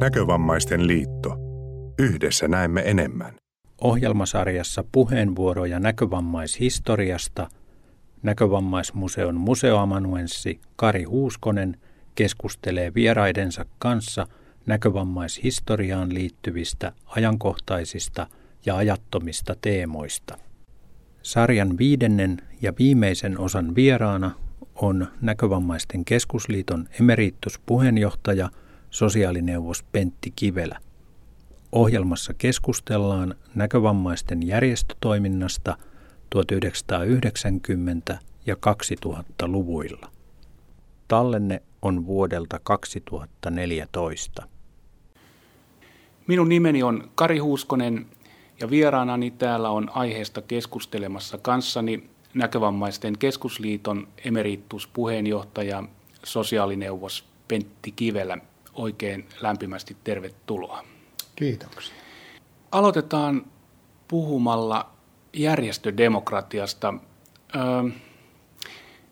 Näkövammaisten liitto. Yhdessä näemme enemmän. Ohjelmasarjassa puheenvuoroja näkövammaishistoriasta Näkövammaismuseon museoamanuenssi Kari Huuskonen keskustelee vieraidensa kanssa näkövammaishistoriaan liittyvistä ajankohtaisista ja ajattomista teemoista. Sarjan viidennen ja viimeisen osan vieraana on Näkövammaisten keskusliiton emerituspuheenjohtaja sosiaalineuvos Pentti Kivelä. Ohjelmassa keskustellaan näkövammaisten järjestötoiminnasta 1990- ja 2000-luvuilla. Tallenne on vuodelta 2014. Minun nimeni on Kari Huuskonen ja vieraanani täällä on aiheesta keskustelemassa kanssani Näkövammaisten keskusliiton emerituspuheenjohtaja, sosiaalineuvos Pentti Kivelä. Oikein lämpimästi tervetuloa. Kiitoksia. Aloitetaan puhumalla järjestödemokratiasta.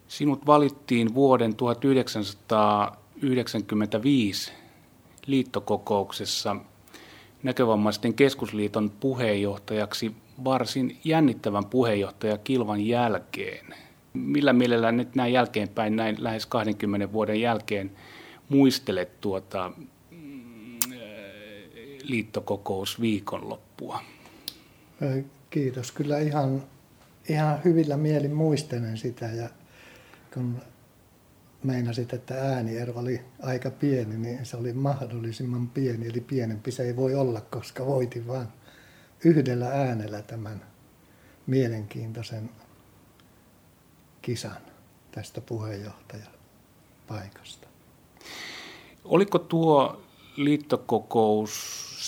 Sinut valittiin vuoden 1995 liittokokouksessa Näkövammaisten keskusliiton puheenjohtajaksi varsin jännittävän puheenjohtaja Kilvan jälkeen. Millä mielellä nyt näin jälkeenpäin, näin lähes 20 vuoden jälkeen, muistelet tuota mm, liittokokous viikonloppua? Kiitos. Kyllä ihan, ihan hyvillä mielin muistelen sitä ja kun meinasit, että ääniero oli aika pieni, niin se oli mahdollisimman pieni, eli pienempi se ei voi olla, koska voitin vaan yhdellä äänellä tämän mielenkiintoisen kisan tästä puheenjohtajan paikasta. Oliko tuo liittokokous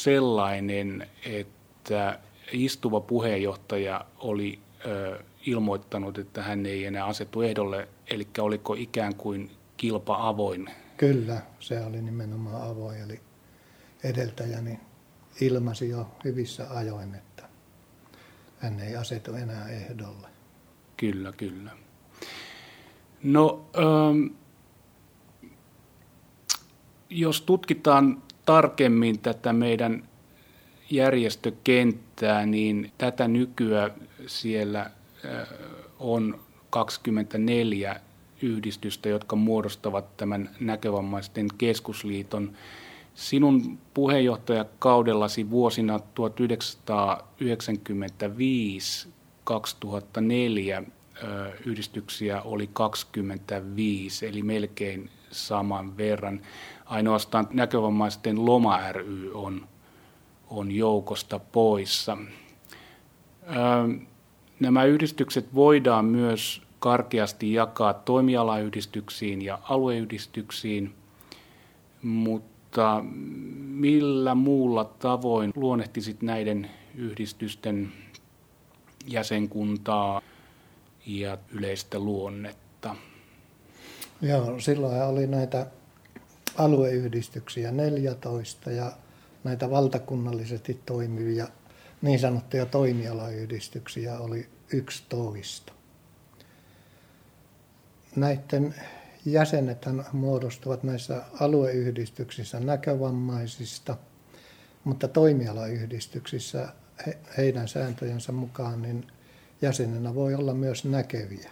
sellainen, että istuva puheenjohtaja oli ö, ilmoittanut, että hän ei enää asetu ehdolle, eli oliko ikään kuin kilpa avoin? Kyllä, se oli nimenomaan avoin, eli edeltäjäni ilmasi jo hyvissä ajoin, että hän ei asetu enää ehdolle. Kyllä, kyllä. No, ähm, jos tutkitaan tarkemmin tätä meidän järjestökenttää, niin tätä nykyä siellä on 24 yhdistystä, jotka muodostavat tämän näkövammaisten keskusliiton. Sinun puheenjohtajakaudellasi vuosina 1995-2004 yhdistyksiä oli 25, eli melkein saman verran. Ainoastaan näkövammaisten Loma ry on, on joukosta poissa. Nämä yhdistykset voidaan myös karkeasti jakaa toimialayhdistyksiin ja alueyhdistyksiin, mutta millä muulla tavoin luonnehtisit näiden yhdistysten jäsenkuntaa ja yleistä luonnetta? Joo, silloin oli näitä alueyhdistyksiä 14 ja näitä valtakunnallisesti toimivia niin sanottuja toimialayhdistyksiä oli 11 näiden jäsenet muodostuvat näissä alueyhdistyksissä näkövammaisista, mutta toimialayhdistyksissä he, heidän sääntöjensä mukaan niin jäsenenä voi olla myös näkeviä.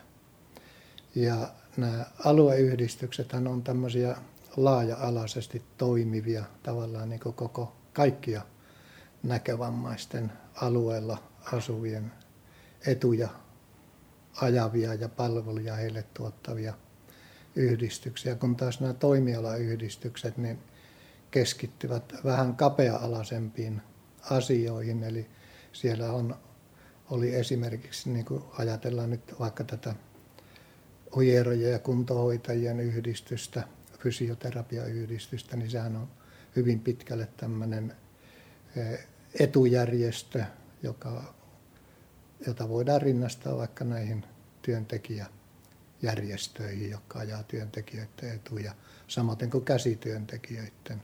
Ja nämä alueyhdistykset on tämmöisiä laaja-alaisesti toimivia tavallaan niin koko kaikkia näkövammaisten alueella asuvien etuja ajavia ja palveluja heille tuottavia yhdistyksiä, kun taas nämä toimialayhdistykset niin keskittyvät vähän kapea-alaisempiin asioihin. Eli siellä on, oli esimerkiksi, niin kuin ajatellaan nyt vaikka tätä hierojen ja kuntohoitajien yhdistystä, fysioterapiayhdistystä, niin sehän on hyvin pitkälle tämmöinen etujärjestö, joka jota voidaan rinnastaa vaikka näihin työntekijäjärjestöihin, jotka ajaa työntekijöiden etuja, samaten kuin käsityöntekijöiden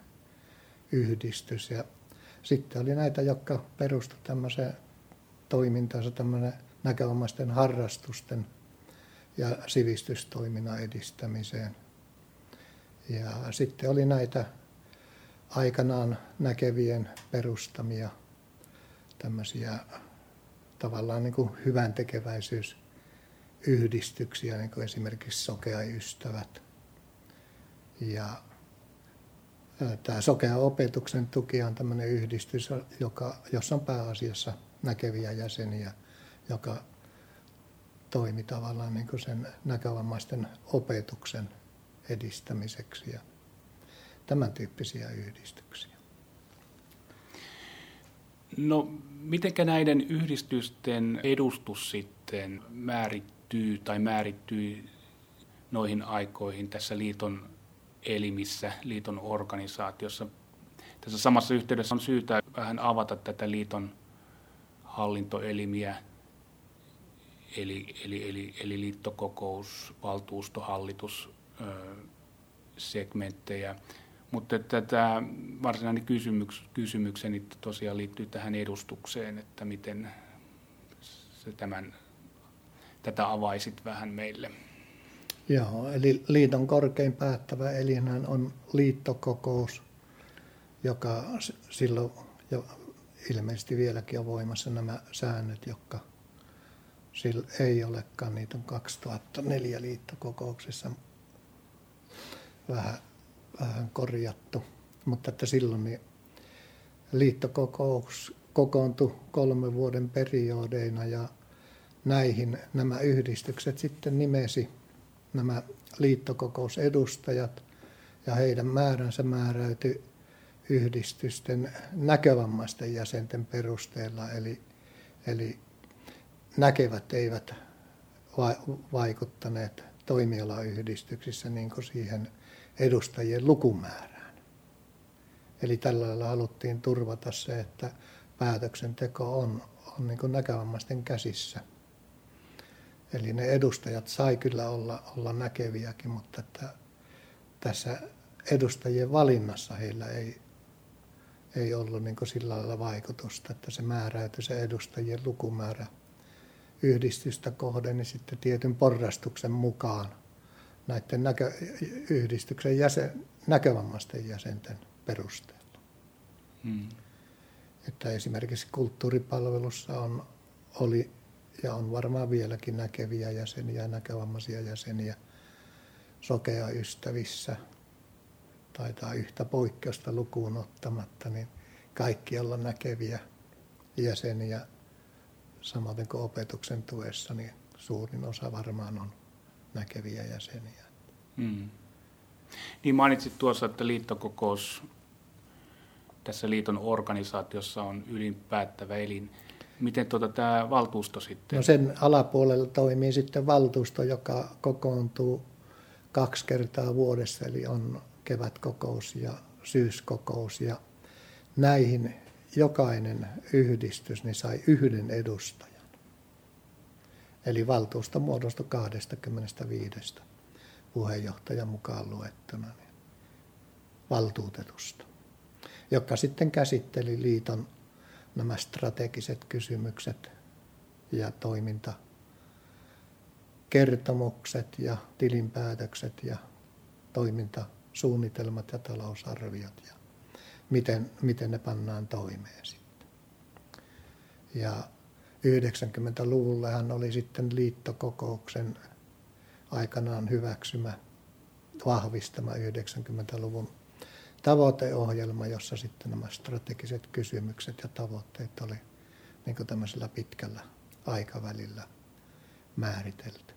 yhdistys. Ja sitten oli näitä, jotka perustu tämmöiseen toimintaansa, tämmöinen näkövammaisten harrastusten ja sivistystoiminnan edistämiseen. Ja sitten oli näitä aikanaan näkevien perustamia tämmöisiä tavallaan niin kuin hyvän tekeväisyysyhdistyksiä, niin kuin esimerkiksi Sokea Ystävät. Ja tämä Sokea opetuksen tuki on tämmöinen yhdistys, joka, jossa on pääasiassa näkeviä jäseniä, joka toimi tavallaan niin kuin sen näkövammaisten opetuksen edistämiseksi ja tämän tyyppisiä yhdistyksiä. No, mitenkä näiden yhdistysten edustus sitten määrittyy tai määrittyy noihin aikoihin tässä liiton elimissä, liiton organisaatiossa? Tässä samassa yhteydessä on syytä vähän avata tätä liiton hallintoelimiä, eli, eli, eli, eli liittokokous, valtuusto, hallitus, segmenttejä. Mutta tämä varsinainen kysymyks, kysymykseni tosiaan liittyy tähän edustukseen, että miten se tämän, tätä avaisit vähän meille. Joo, eli liiton korkein päättävä elinhän on liittokokous, joka silloin jo ilmeisesti vieläkin on voimassa nämä säännöt, jotka sillä ei olekaan. Niitä on 2004 liittokokouksessa vähän vähän korjattu, mutta että silloin niin liittokokous kokoontui kolmen vuoden periodeina ja näihin nämä yhdistykset sitten nimesi nämä liittokokousedustajat ja heidän määränsä määräytyi yhdistysten näkövammaisten jäsenten perusteella, eli, eli näkevät eivät vaikuttaneet toimialayhdistyksissä niin kuin siihen edustajien lukumäärään. Eli tällä lailla haluttiin turvata se, että päätöksenteko on, on niin näkövammaisten käsissä. Eli ne edustajat sai kyllä olla, olla näkeviäkin, mutta että tässä edustajien valinnassa heillä ei, ei ollut niin sillä lailla vaikutusta, että se määräytyi se edustajien lukumäärä yhdistystä kohden, niin sitten tietyn porrastuksen mukaan – näiden näkö, yhdistyksen jäsen, näkövammaisten jäsenten perusteella. Hmm. Että esimerkiksi kulttuuripalvelussa on, oli ja on varmaan vieläkin näkeviä jäseniä, näkövammaisia jäseniä sokea ystävissä, taitaa yhtä poikkeusta lukuun ottamatta, niin kaikkialla näkeviä jäseniä, samaten kuin opetuksen tuessa, niin suurin osa varmaan on näkeviä jäseniä. Hmm. Niin mainitsit tuossa, että liittokokous tässä liiton organisaatiossa on ylinpäättävä elin. Miten tuota, tämä valtuusto sitten? No sen alapuolella toimii sitten valtuusto, joka kokoontuu kaksi kertaa vuodessa, eli on kevätkokous ja syyskokous. Ja näihin jokainen yhdistys niin sai yhden edustajan. Eli valtuusto muodostui 25 puheenjohtajan mukaan luettuna niin valtuutetusta, joka sitten käsitteli liiton nämä strategiset kysymykset ja toiminta kertomukset ja tilinpäätökset ja toimintasuunnitelmat ja talousarviot ja miten, miten ne pannaan toimeen sitten. Ja 90-luvulla hän oli sitten liittokokouksen aikanaan hyväksymä, vahvistama 90-luvun tavoiteohjelma, jossa sitten nämä strategiset kysymykset ja tavoitteet oli niin kuin tämmöisellä pitkällä aikavälillä määritelty.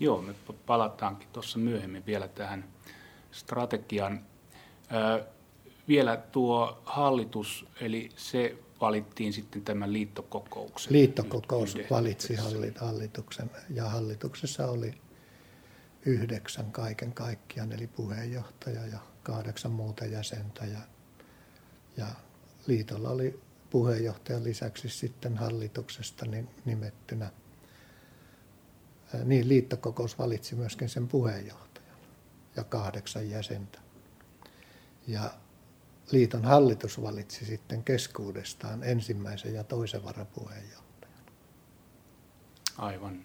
Joo, me palataankin tuossa myöhemmin vielä tähän strategian. Ö, vielä tuo hallitus, eli se valittiin sitten tämän liittokokouksen. Liittokokous valitsi hallituksen ja hallituksessa oli yhdeksän kaiken kaikkiaan, eli puheenjohtaja ja kahdeksan muuta jäsentä. Ja, ja liitolla oli puheenjohtajan lisäksi sitten hallituksesta nimettynä. Niin liittokokous valitsi myöskin sen puheenjohtajan ja kahdeksan jäsentä. Ja liiton hallitus valitsi sitten keskuudestaan ensimmäisen ja toisen varapuheenjohtajan. Aivan.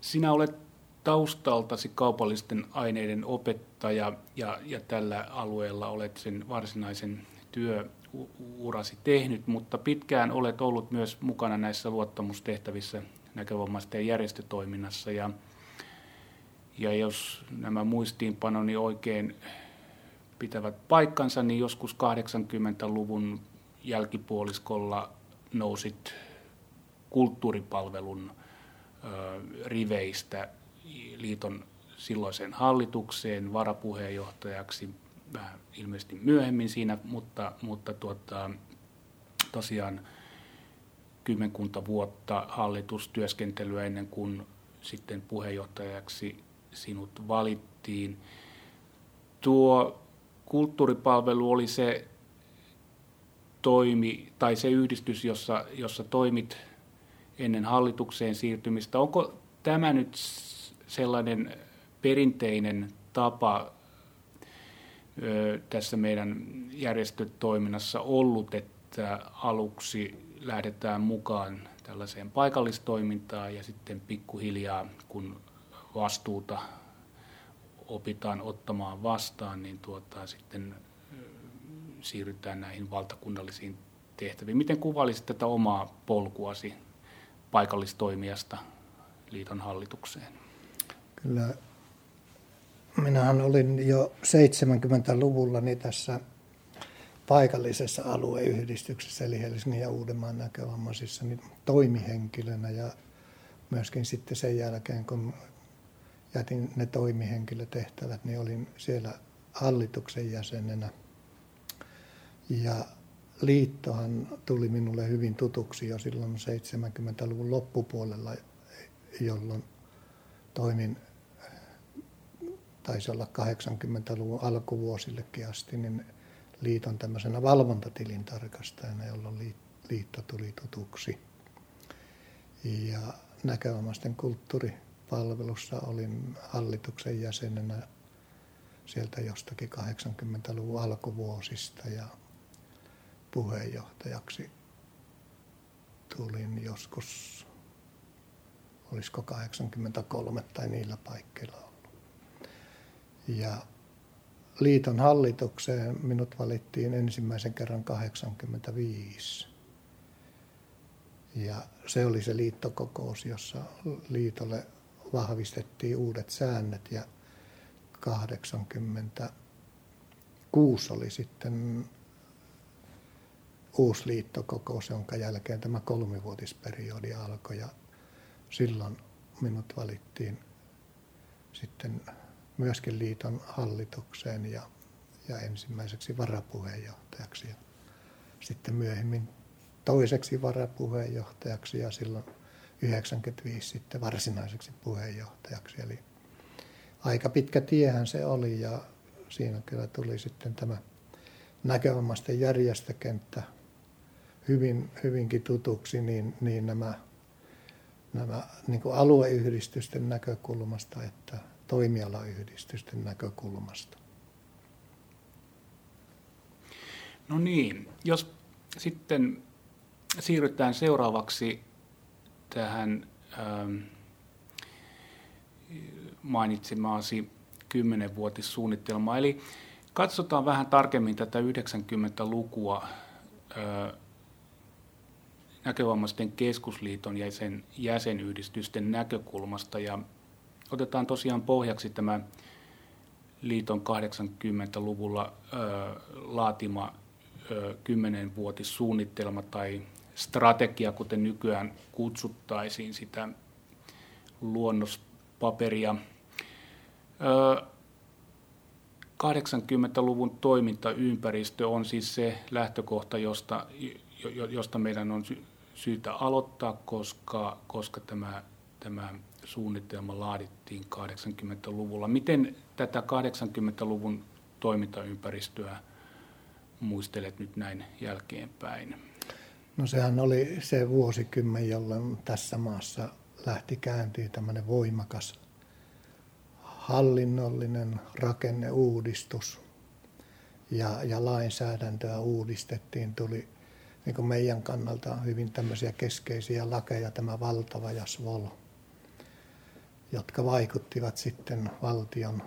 Sinä olet taustaltasi kaupallisten aineiden opettaja ja, ja tällä alueella olet sen varsinaisen työurasi tehnyt, mutta pitkään olet ollut myös mukana näissä luottamustehtävissä näkövammaisten järjestötoiminnassa ja, ja jos nämä muistiinpanoni oikein pitävät paikkansa, niin joskus 80-luvun jälkipuoliskolla nousit kulttuuripalvelun riveistä liiton silloiseen hallitukseen varapuheenjohtajaksi vähän ilmeisesti myöhemmin siinä, mutta, mutta tuota, tosiaan kymmenkunta vuotta hallitustyöskentelyä ennen kuin sitten puheenjohtajaksi sinut valittiin. Tuo kulttuuripalvelu oli se toimi tai se yhdistys, jossa, jossa toimit ennen hallitukseen siirtymistä. Onko tämä nyt sellainen perinteinen tapa tässä meidän järjestötoiminnassa ollut, että aluksi lähdetään mukaan tällaiseen paikallistoimintaan ja sitten pikkuhiljaa, kun vastuuta opitaan ottamaan vastaan, niin tuota, sitten siirrytään näihin valtakunnallisiin tehtäviin. Miten kuvailisit tätä omaa polkuasi paikallistoimijasta liiton hallitukseen? Kyllä minähän olin jo 70-luvulla niin tässä paikallisessa alueyhdistyksessä, eli Helsingin ja Uudenmaan näkövammaisissa, niin toimihenkilönä ja myöskin sitten sen jälkeen, kun jätin ne toimihenkilötehtävät, niin olin siellä hallituksen jäsenenä. Ja liittohan tuli minulle hyvin tutuksi jo silloin 70-luvun loppupuolella, jolloin toimin, taisi olla 80-luvun alkuvuosillekin asti, niin liiton tämmöisenä valvontatilintarkastajana, jolloin liitto tuli tutuksi. Ja näkövammaisten kulttuuripalvelussa olin hallituksen jäsenenä sieltä jostakin 80-luvun alkuvuosista ja puheenjohtajaksi tulin joskus, olisiko 83 tai niillä paikkeilla ollut. Ja liiton hallitukseen minut valittiin ensimmäisen kerran 85. Ja se oli se liittokokous, jossa liitolle vahvistettiin uudet säännöt ja 86 oli sitten uusi liittokokous, jonka jälkeen tämä kolmivuotisperiodi alkoi. Ja silloin minut valittiin sitten myöskin liiton hallitukseen ja, ja ensimmäiseksi varapuheenjohtajaksi ja sitten myöhemmin toiseksi varapuheenjohtajaksi. Ja silloin 95 sitten varsinaiseksi puheenjohtajaksi. Eli aika pitkä tiehän se oli ja siinä kyllä tuli sitten tämä näkövammaisten järjestökenttä hyvin, hyvinkin tutuksi, niin, niin nämä, nämä niin kuin alueyhdistysten näkökulmasta että toimialayhdistysten näkökulmasta. No niin, jos sitten siirrytään seuraavaksi tähän ähm, mainitsemaasi kymmenenvuotissuunnitelmaan. Eli katsotaan vähän tarkemmin tätä 90-lukua äh, näkövammaisten keskusliiton ja sen jäsenyhdistysten näkökulmasta. Ja otetaan tosiaan pohjaksi tämä liiton 80-luvulla ö, laatima ö, 10-vuotissuunnitelma tai strategia, kuten nykyään kutsuttaisiin sitä luonnospaperia. Ö, 80-luvun toimintaympäristö on siis se lähtökohta, josta, josta meidän on syytä aloittaa, koska, koska tämä, tämä suunnitelma laadittiin 80-luvulla. Miten tätä 80-luvun toimintaympäristöä muistelet nyt näin jälkeenpäin? No sehän oli se vuosikymmen, jolloin tässä maassa lähti käyntiin tämmöinen voimakas hallinnollinen rakenneuudistus ja, ja lainsäädäntöä uudistettiin. Tuli niin kuin meidän kannalta hyvin tämmöisiä keskeisiä lakeja, tämä valtava ja SVOL. jotka vaikuttivat sitten valtion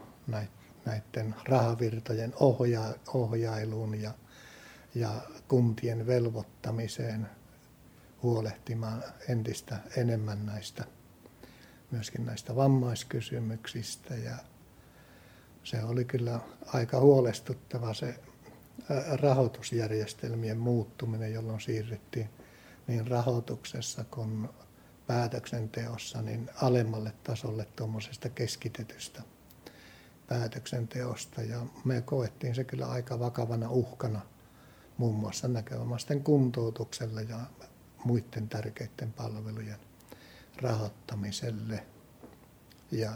näiden rahavirtojen ohja- ohjailuun ja, ja kuntien velvoittamiseen huolehtimaan entistä enemmän näistä myöskin näistä vammaiskysymyksistä ja se oli kyllä aika huolestuttava se rahoitusjärjestelmien muuttuminen, jolloin siirryttiin niin rahoituksessa kuin päätöksenteossa niin alemmalle tasolle tuommoisesta keskitetystä päätöksenteosta. Ja me koettiin se kyllä aika vakavana uhkana muun muassa näkövammaisten kuntoutukselle ja muiden tärkeiden palvelujen rahoittamiselle. Ja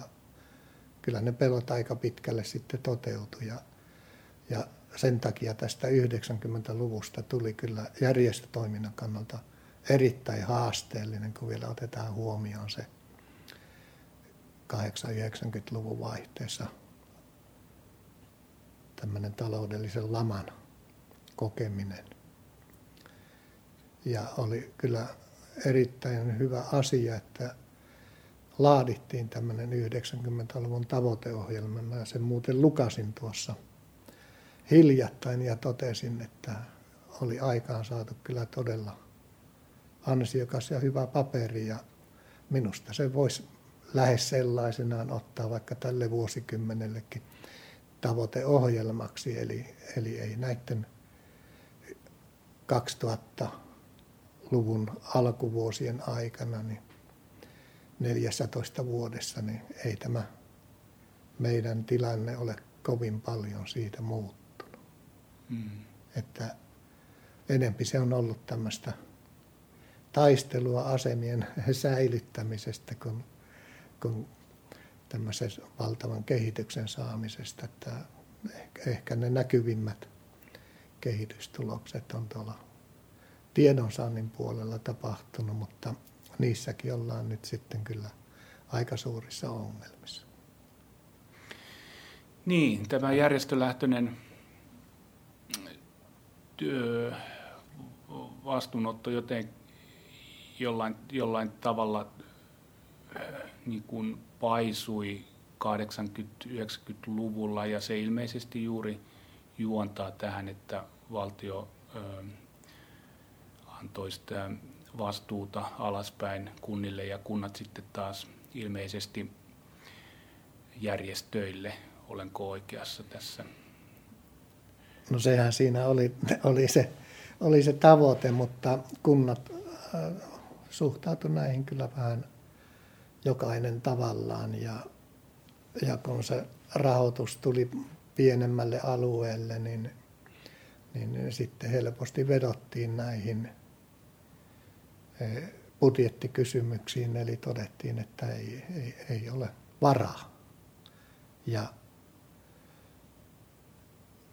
kyllä ne pelot aika pitkälle sitten toteutui. Ja, ja sen takia tästä 90-luvusta tuli kyllä järjestötoiminnan kannalta erittäin haasteellinen, kun vielä otetaan huomioon se 80-90-luvun vaihteessa tämmöinen taloudellisen laman kokeminen. Ja oli kyllä erittäin hyvä asia, että laadittiin tämmöinen 90-luvun tavoiteohjelma. Mä sen muuten lukasin tuossa hiljattain ja totesin, että oli aikaan saatu kyllä todella ansiokas ja hyvä paperi ja minusta se voisi lähes sellaisenaan ottaa vaikka tälle vuosikymmenellekin tavoiteohjelmaksi, eli, eli ei näiden 2000-luvun alkuvuosien aikana, niin 14 vuodessa, niin ei tämä meidän tilanne ole kovin paljon siitä muuttunut. Mm. Että enempi se on ollut tämmöistä taistelua asemien säilyttämisestä kuin, kuin tämmöisen valtavan kehityksen saamisesta. Että ehkä ne näkyvimmät kehitystulokset on tuolla tiedonsaannin puolella tapahtunut, mutta niissäkin ollaan nyt sitten kyllä aika suurissa ongelmissa. Niin, tämä järjestölähtöinen työ, vastuunotto joten jollain, jollain tavalla niin kuin paisui 80-90-luvulla ja se ilmeisesti juuri juontaa tähän, että valtio ö, antoi sitä vastuuta alaspäin kunnille ja kunnat sitten taas ilmeisesti järjestöille. Olenko oikeassa tässä? No sehän siinä oli, oli, se, oli se tavoite, mutta kunnat äh, suhtautuivat näihin kyllä vähän jokainen tavallaan ja, ja kun se rahoitus tuli pienemmälle alueelle, niin, niin sitten helposti vedottiin näihin budjettikysymyksiin, eli todettiin, että ei, ei, ei ole varaa. Ja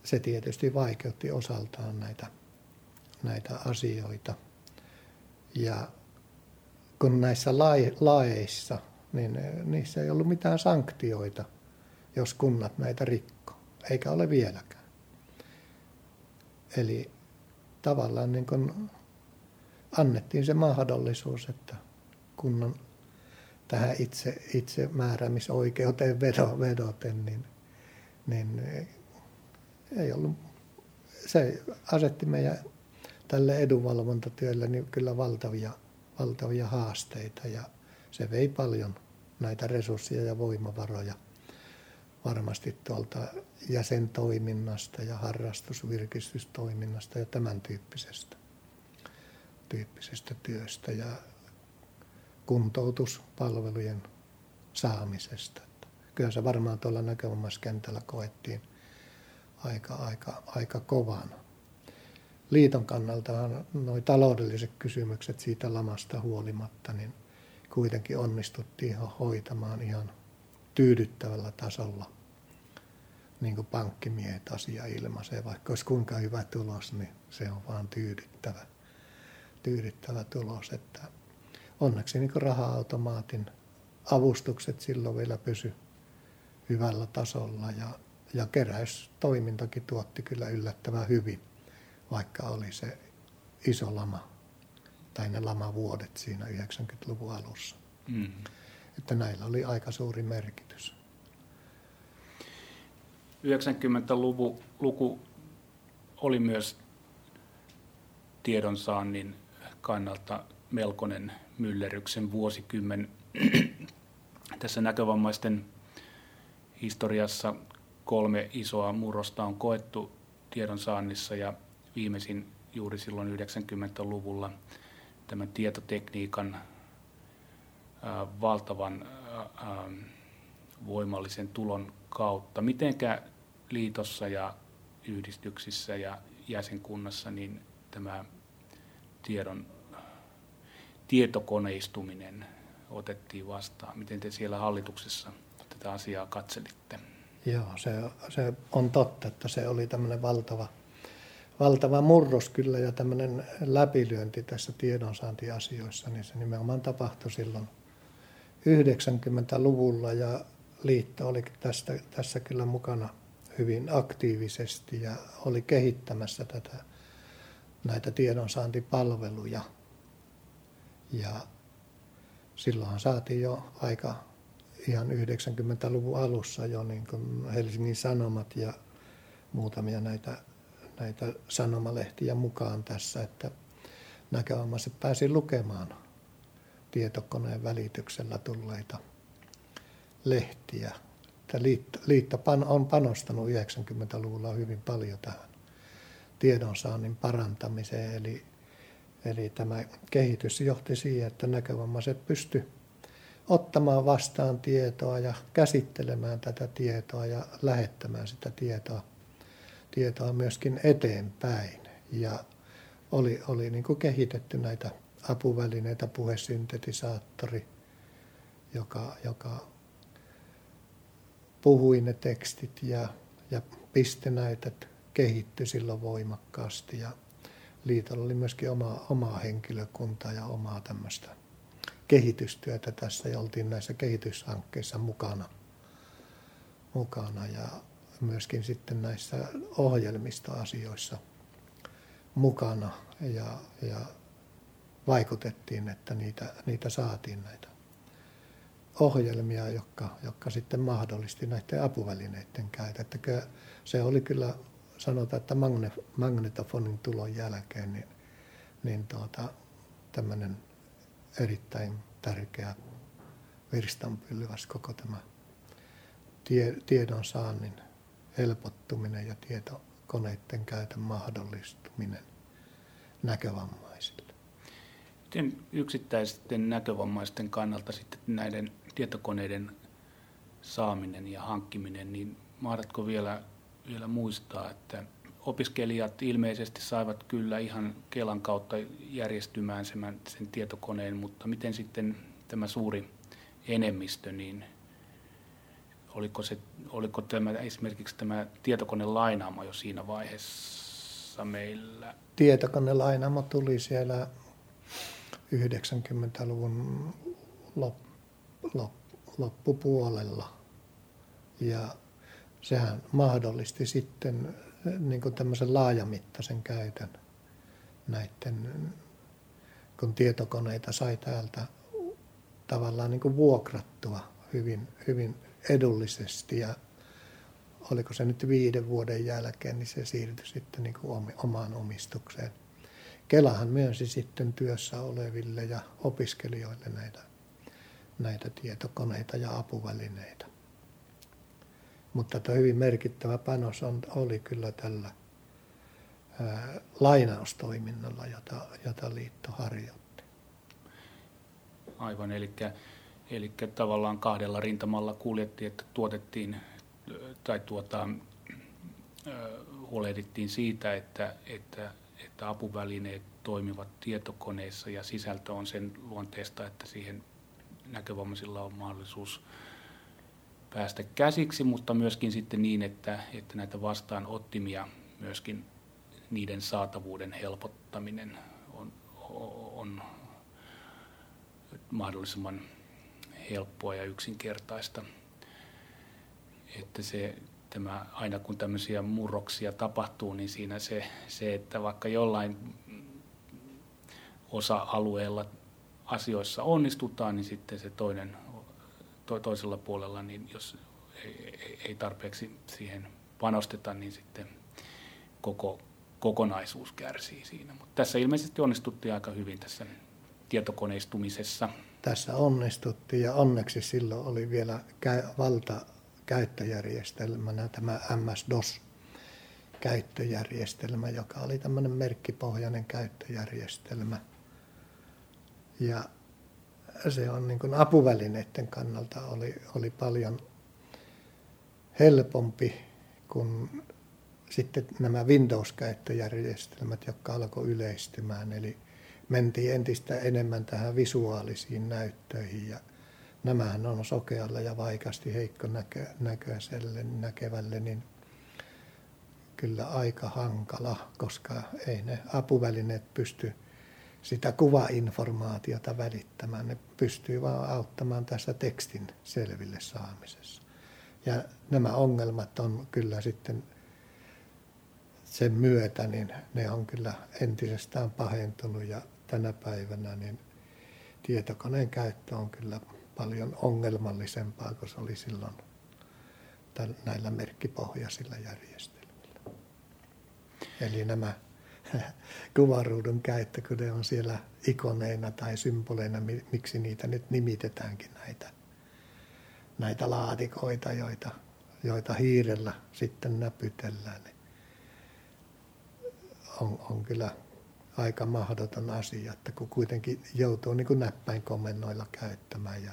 se tietysti vaikeutti osaltaan näitä, näitä asioita. Ja kun näissä laeissa, niin niissä ei ollut mitään sanktioita, jos kunnat näitä rikko, eikä ole vieläkään. Eli tavallaan niin kun annettiin se mahdollisuus, että kunnan tähän itse, itse määräämisoikeuteen vedoten, niin, niin ei ollut, se asetti meidän tälle edunvalvontatyölle niin kyllä valtavia, valtavia haasteita ja se vei paljon näitä resursseja ja voimavaroja varmasti tuolta jäsentoiminnasta ja harrastusvirkistystoiminnasta ja tämän tyyppisestä, tyyppisestä työstä ja kuntoutuspalvelujen saamisesta. Kyllä se varmaan tuolla näkövammaiskentällä koettiin aika, aika, aika kovana. Liiton kannalta nuo taloudelliset kysymykset siitä lamasta huolimatta, niin kuitenkin onnistuttiin hoitamaan ihan tyydyttävällä tasolla. Niin kuin pankkimiehet asia ilmaisee, vaikka olisi kuinka hyvä tulos, niin se on vaan tyydyttävä, tyydyttävä tulos. Että onneksi niin raha-automaatin avustukset silloin vielä pysy hyvällä tasolla ja ja keräystoimintakin tuotti kyllä yllättävän hyvin, vaikka oli se iso lama tai ne lamavuodet siinä 90-luvun alussa. Mm. että näillä oli aika suuri merkitys. 90-luku luku oli myös tiedonsaannin kannalta melkoinen myllerryksen vuosikymmen. Tässä näkövammaisten historiassa kolme isoa murrosta on koettu tiedonsaannissa ja viimeisin juuri silloin 90-luvulla tämän tietotekniikan valtavan voimallisen tulon kautta. Mitenkä liitossa ja yhdistyksissä ja jäsenkunnassa niin tämä tiedon tietokoneistuminen otettiin vastaan. Miten te siellä hallituksessa tätä asiaa katselitte? Joo, se, se on totta, että se oli tämmöinen valtava, valtava murros kyllä ja tämmöinen läpilyönti tässä tiedonsaantiasioissa, niin se nimenomaan tapahtui silloin 90-luvulla ja liitto oli tästä, tässä kyllä mukana hyvin aktiivisesti ja oli kehittämässä tätä, näitä tiedonsaantipalveluja. Ja silloinhan saatiin jo aika ihan 90-luvun alussa jo niin kuin Helsingin Sanomat ja muutamia näitä, näitä sanomalehtiä mukaan tässä, että näkövammaiset pääsi lukemaan tietokoneen välityksellä tulleita lehtiä. Liitto, liitto on panostanut 90-luvulla hyvin paljon tähän tiedonsaannin parantamiseen, eli, eli tämä kehitys johti siihen, että näkövammaiset pystyivät ottamaan vastaan tietoa ja käsittelemään tätä tietoa ja lähettämään sitä tietoa, tietoa myöskin eteenpäin. Ja oli, oli niin kuin kehitetty näitä apuvälineitä, puhesyntetisaattori, joka, joka puhui ne tekstit ja, ja pistenäytöt kehittyi silloin voimakkaasti. Ja liitolla oli myöskin oma, omaa henkilökuntaa ja omaa tämmöistä kehitystyötä tässä ja oltiin näissä kehityshankkeissa mukana, mukana ja myöskin sitten näissä ohjelmistoasioissa mukana ja, ja vaikutettiin, että niitä, niitä saatiin näitä ohjelmia, jotka, jotka sitten mahdollisti näiden apuvälineiden käytön. Että se oli kyllä, sanotaan, että magne, magnetofonin tulon jälkeen, niin, niin tuota, tämmöinen erittäin tärkeä virstanpylväs koko tämä tie, tiedon saannin helpottuminen ja tietokoneiden käytön mahdollistuminen näkövammaisille. Miten yksittäisten näkövammaisten kannalta sitten näiden tietokoneiden saaminen ja hankkiminen, niin mahdatko vielä, vielä muistaa, että opiskelijat ilmeisesti saivat kyllä ihan Kelan kautta järjestymään sen, sen tietokoneen, mutta miten sitten tämä suuri enemmistö, niin oliko, se, oliko tämä, esimerkiksi tämä tietokonelainaamo jo siinä vaiheessa meillä? Tietokonelainaamo tuli siellä 90-luvun lop, lop, loppupuolella ja sehän mahdollisti sitten niin kuin tämmöisen laajamittaisen käytön näiden, kun tietokoneita sai täältä tavallaan niin kuin vuokrattua hyvin, hyvin edullisesti ja oliko se nyt viiden vuoden jälkeen, niin se siirtyi sitten niin kuin omaan omistukseen. Kelahan myönsi sitten työssä oleville ja opiskelijoille näitä, näitä tietokoneita ja apuvälineitä. Mutta tämä hyvin merkittävä panos on, oli kyllä tällä ää, lainaustoiminnalla, jota, jota liitto harjoitti. Aivan, eli, eli tavallaan kahdella rintamalla kuljettiin, että tuotettiin tai tuota, huolehdittiin siitä, että, että, että apuvälineet toimivat tietokoneissa ja sisältö on sen luonteesta, että siihen näkövammaisilla on mahdollisuus päästä käsiksi, mutta myöskin sitten niin, että, että näitä vastaanottimia myöskin niiden saatavuuden helpottaminen on, on mahdollisimman helppoa ja yksinkertaista. Että se, tämä, aina kun tämmöisiä murroksia tapahtuu, niin siinä se, se että vaikka jollain osa-alueella asioissa onnistutaan, niin sitten se toinen to, toisella puolella, niin jos ei, ei tarpeeksi siihen panosteta, niin sitten koko kokonaisuus kärsii siinä. Mutta tässä ilmeisesti onnistuttiin aika hyvin tässä tietokoneistumisessa. Tässä onnistuttiin ja onneksi silloin oli vielä valta käyttöjärjestelmänä tämä MS-DOS käyttöjärjestelmä, joka oli tämmöinen merkkipohjainen käyttöjärjestelmä. Ja se on niin kuin apuvälineiden kannalta oli, oli paljon helpompi kuin sitten nämä Windows-käyttöjärjestelmät, jotka alkoi yleistymään. Eli mentiin entistä enemmän tähän visuaalisiin näyttöihin ja nämähän on sokealle ja vaikeasti heikko näkö, näköiselle, näkevälle, niin kyllä aika hankala, koska ei ne apuvälineet pysty sitä kuvainformaatiota välittämään. Ne pystyy vaan auttamaan tässä tekstin selville saamisessa. Ja nämä ongelmat on kyllä sitten sen myötä, niin ne on kyllä entisestään pahentunut ja tänä päivänä niin tietokoneen käyttö on kyllä paljon ongelmallisempaa kuin se oli silloin näillä merkkipohjaisilla järjestelmillä. Eli nämä kuvaruudun käyttö, kun ne on siellä ikoneina tai symboleina, miksi niitä nyt nimitetäänkin näitä, näitä laatikoita, joita, joita hiirellä sitten näpytellään, niin on, on kyllä aika mahdoton asia, että kun kuitenkin joutuu niin kuin näppäinkomennoilla käyttämään ja,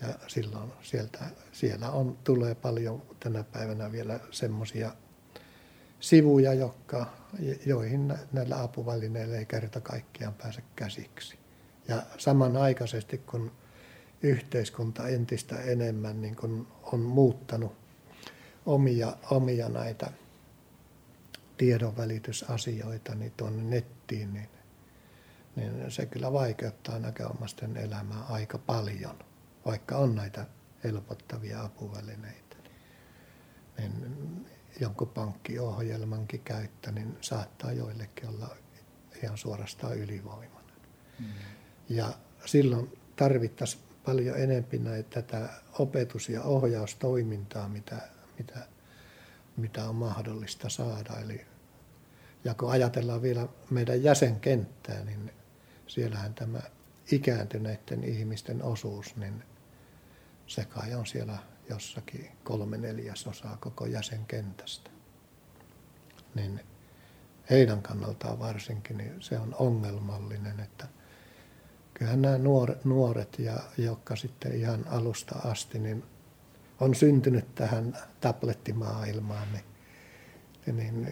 ja silloin sieltä, siellä on, tulee paljon tänä päivänä vielä semmoisia sivuja, jotka, joihin näillä apuvälineillä ei kerta kaikkiaan pääse käsiksi. Ja samanaikaisesti kun yhteiskunta entistä enemmän niin kun on muuttanut omia, omia näitä tiedonvälitysasioita niin tuonne nettiin, niin, niin se kyllä vaikeuttaa näköomasten elämää aika paljon, vaikka on näitä helpottavia apuvälineitä. Niin jonkun pankkiohjelmankin käyttö niin saattaa joillekin olla ihan suorastaan ylivoimainen. Mm. Ja silloin tarvittaisiin paljon enempi näitä tätä opetus- ja ohjaustoimintaa, mitä, mitä, mitä on mahdollista saada. Eli, ja kun ajatellaan vielä meidän jäsenkenttää, niin siellähän tämä ikääntyneiden ihmisten osuus, niin se kai on siellä jossakin kolme neljäsosaa koko jäsenkentästä. Niin heidän kannaltaan varsinkin niin se on ongelmallinen, että kyllähän nämä nuoret, nuoret ja, jotka sitten ihan alusta asti niin on syntynyt tähän tablettimaailmaan, niin, niin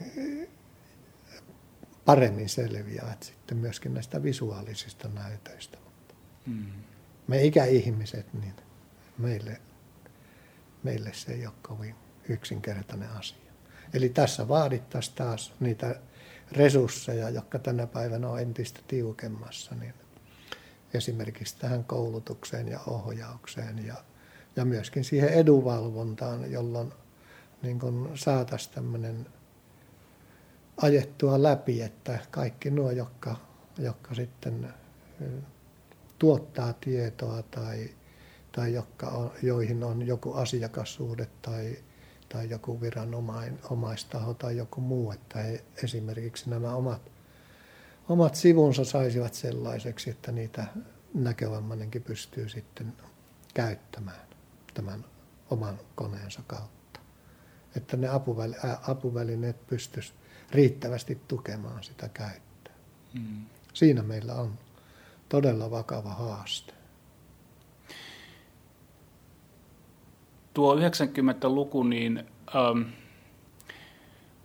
paremmin selviävät sitten myöskin näistä visuaalisista näytöistä. Mm. Me ikäihmiset, niin meille meille se ei ole kovin yksinkertainen asia. Eli tässä vaadittaisiin taas niitä resursseja, jotka tänä päivänä on entistä tiukemmassa, niin esimerkiksi tähän koulutukseen ja ohjaukseen ja, ja myöskin siihen edunvalvontaan, jolloin niin kun saataisiin tämmöinen ajettua läpi, että kaikki nuo, jotka, jotka sitten tuottaa tietoa tai tai jotka on, joihin on joku asiakassuhde tai, tai joku viranomaistaho tai joku muu, että he esimerkiksi nämä omat, omat sivunsa saisivat sellaiseksi, että niitä näkövammainenkin pystyy sitten käyttämään tämän oman koneensa kautta. Että ne apuvälineet pystyisivät riittävästi tukemaan sitä käyttöä. Mm. Siinä meillä on todella vakava haaste. Tuo 90-luku niin, ähm,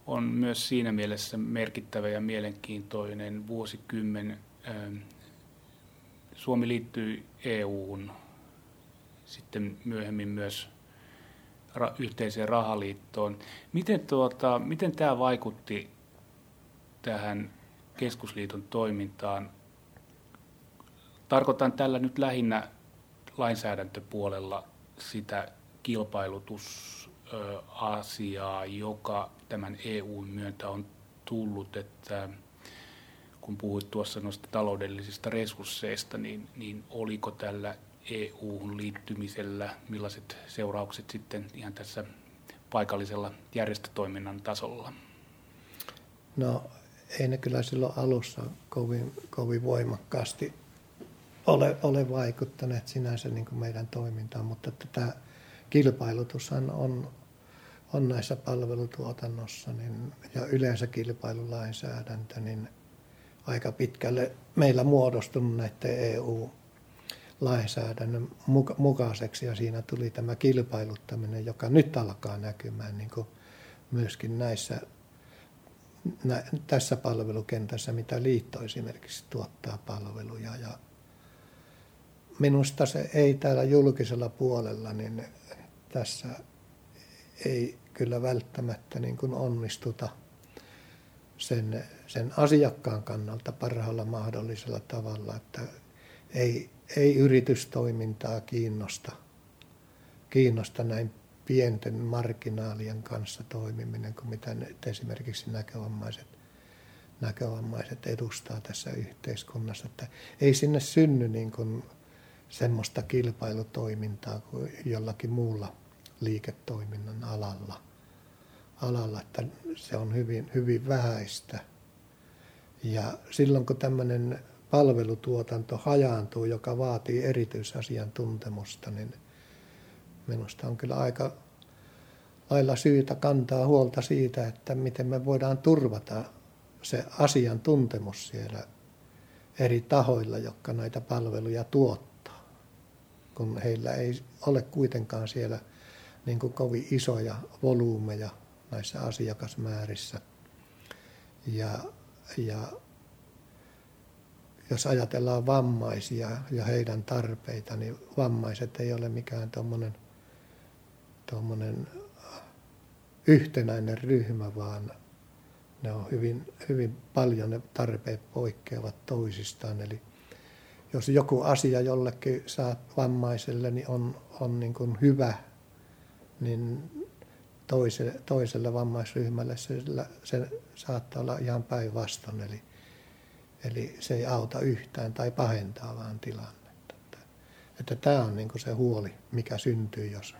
on myös siinä mielessä merkittävä ja mielenkiintoinen vuosikymmen. Ähm, Suomi liittyi EU:hun, sitten myöhemmin myös ra- yhteiseen rahaliittoon. Miten, tuota, miten tämä vaikutti tähän keskusliiton toimintaan? Tarkoitan tällä nyt lähinnä lainsäädäntöpuolella sitä kilpailutusasiaa, joka tämän EUn myöntä on tullut, että kun puhuit tuossa noista taloudellisista resursseista, niin, niin oliko tällä EU-hun liittymisellä, millaiset seuraukset sitten ihan tässä paikallisella järjestötoiminnan tasolla? No ei ne kyllä silloin alussa kovin, kovin voimakkaasti ole, ole vaikuttaneet sinänsä niin kuin meidän toimintaan, mutta tämä kilpailutushan on, on näissä palvelutuotannossa niin, ja yleensä kilpailulainsäädäntö, niin aika pitkälle meillä muodostunut näiden EU-lainsäädännön mukaiseksi ja siinä tuli tämä kilpailuttaminen, joka nyt alkaa näkymään niin kuin myöskin näissä nä, tässä palvelukentässä, mitä liitto esimerkiksi tuottaa palveluja. Ja minusta se ei täällä julkisella puolella, niin tässä ei kyllä välttämättä niin kuin onnistuta sen, sen asiakkaan kannalta parhaalla mahdollisella tavalla, että ei, ei yritystoimintaa kiinnosta, kiinnosta näin pienten marginaalien kanssa toimiminen kuin mitä nyt esimerkiksi näkövammaiset, näkövammaiset edustaa tässä yhteiskunnassa. Että ei sinne synny niin kuin semmoista kilpailutoimintaa kuin jollakin muulla liiketoiminnan alalla, alalla että se on hyvin, hyvin vähäistä. Ja silloin kun tämmöinen palvelutuotanto hajaantuu, joka vaatii erityisasiantuntemusta, niin minusta on kyllä aika lailla syytä kantaa huolta siitä, että miten me voidaan turvata se asiantuntemus siellä eri tahoilla, jotka näitä palveluja tuottaa, kun heillä ei ole kuitenkaan siellä niin kuin kovin isoja volyymeja näissä asiakasmäärissä. Ja, ja jos ajatellaan vammaisia ja heidän tarpeita, niin vammaiset ei ole mikään tuommoinen tuommoinen yhtenäinen ryhmä, vaan ne on hyvin, hyvin paljon, ne tarpeet poikkeavat toisistaan. Eli jos joku asia jollekin saa vammaiselle niin on, on niin kuin hyvä, niin toiselle, toiselle vammaisryhmälle se, se saattaa olla ihan päinvastoin. Eli, eli se ei auta yhtään tai pahentaa vaan tilannetta. Että, että tämä on niin se huoli, mikä syntyy, jos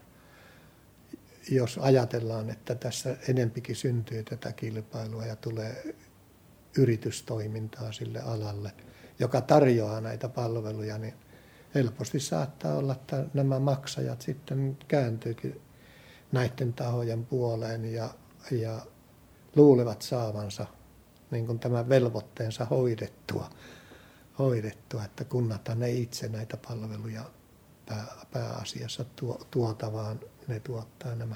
jos ajatellaan, että tässä enempikin syntyy tätä kilpailua ja tulee yritystoimintaa sille alalle, joka tarjoaa näitä palveluja, niin helposti saattaa olla, että nämä maksajat sitten kääntyykin näiden tahojen puoleen ja, ja luulevat saavansa niin kuin tämän velvoitteensa hoidettua, hoidettua, että kunnathan ei itse näitä palveluja pää, pääasiassa tuo, tuota, vaan ne tuottaa nämä,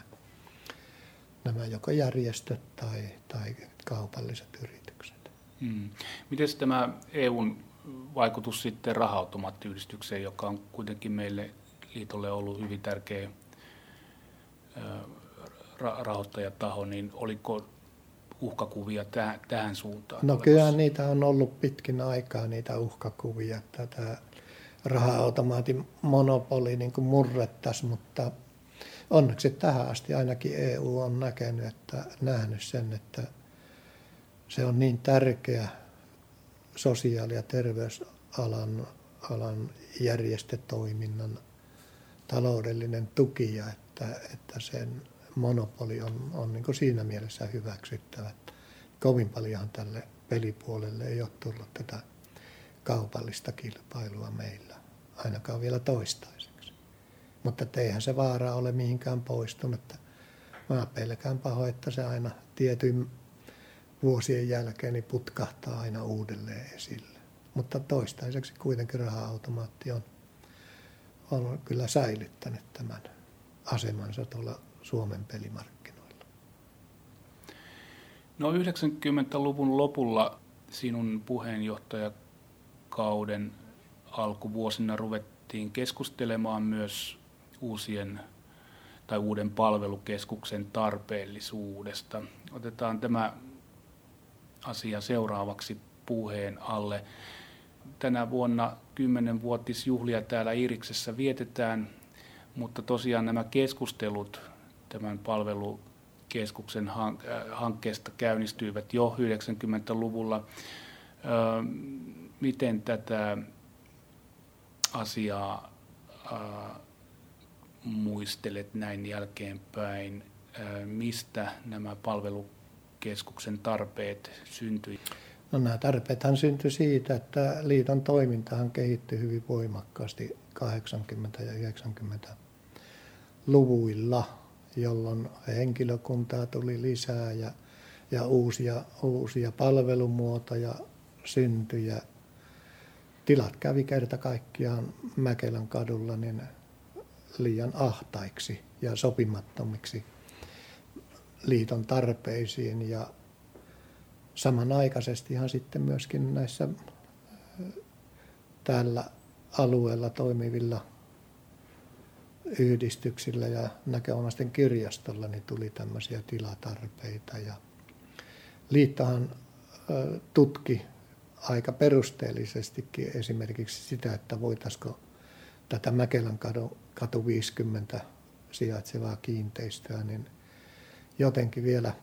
nämä joko järjestöt tai, tai kaupalliset yritykset. Hmm. Miten tämä EUn vaikutus sitten raha-automaattiyhdistykseen, joka on kuitenkin meille liitolle ollut hyvin tärkeä rahoittajataho, niin oliko uhkakuvia tähän, tähän suuntaan? No kyllä niitä on ollut pitkin aikaa, niitä uhkakuvia. Tätä raha-automaatin monopoli niin kuin murrettaisiin, mutta onneksi tähän asti ainakin EU on näkenyt, että nähnyt sen, että se on niin tärkeä sosiaali- ja terveysalan alan järjestötoiminnan taloudellinen tuki, että, että sen monopoli on, on niin siinä mielessä hyväksyttävä. Kovin paljon tälle pelipuolelle ei ole tullut tätä kaupallista kilpailua meillä, ainakaan vielä toistaiseksi. Mutta eihän se vaara ole mihinkään poistunut. Mä pelkään paho, että se aina tietyn vuosien jälkeen niin putkahtaa aina uudelleen esille. Mutta toistaiseksi kuitenkin raha-automaatti on, on kyllä säilyttänyt tämän asemansa tuolla Suomen pelimarkkinoilla. No 90-luvun lopulla sinun puheenjohtaja kauden alkuvuosina ruvettiin keskustelemaan myös uusien tai uuden palvelukeskuksen tarpeellisuudesta. Otetaan tämä asia seuraavaksi puheen alle. Tänä vuonna 10-vuotisjuhlia täällä Iriksessä vietetään, mutta tosiaan nämä keskustelut tämän palvelukeskuksen hankkeesta käynnistyivät jo 90-luvulla miten tätä asiaa muistelet näin jälkeenpäin, mistä nämä palvelukeskuksen tarpeet syntyi? No nämä tarpeethan syntyi siitä, että liiton toimintahan kehittyi hyvin voimakkaasti 80- ja 90-luvuilla, jolloin henkilökuntaa tuli lisää ja, ja uusia, uusia palvelumuotoja syntyi ja tilat kävi kerta kaikkiaan Mäkelän kadulla niin liian ahtaiksi ja sopimattomiksi liiton tarpeisiin ja samanaikaisestihan sitten myöskin näissä tällä alueella toimivilla yhdistyksillä ja näköomaisten kirjastolla niin tuli tämmöisiä tilatarpeita ja liittohan tutki aika perusteellisestikin esimerkiksi sitä, että voitaisiko tätä Mäkelän katu, katu 50 sijaitsevaa kiinteistöä niin jotenkin vielä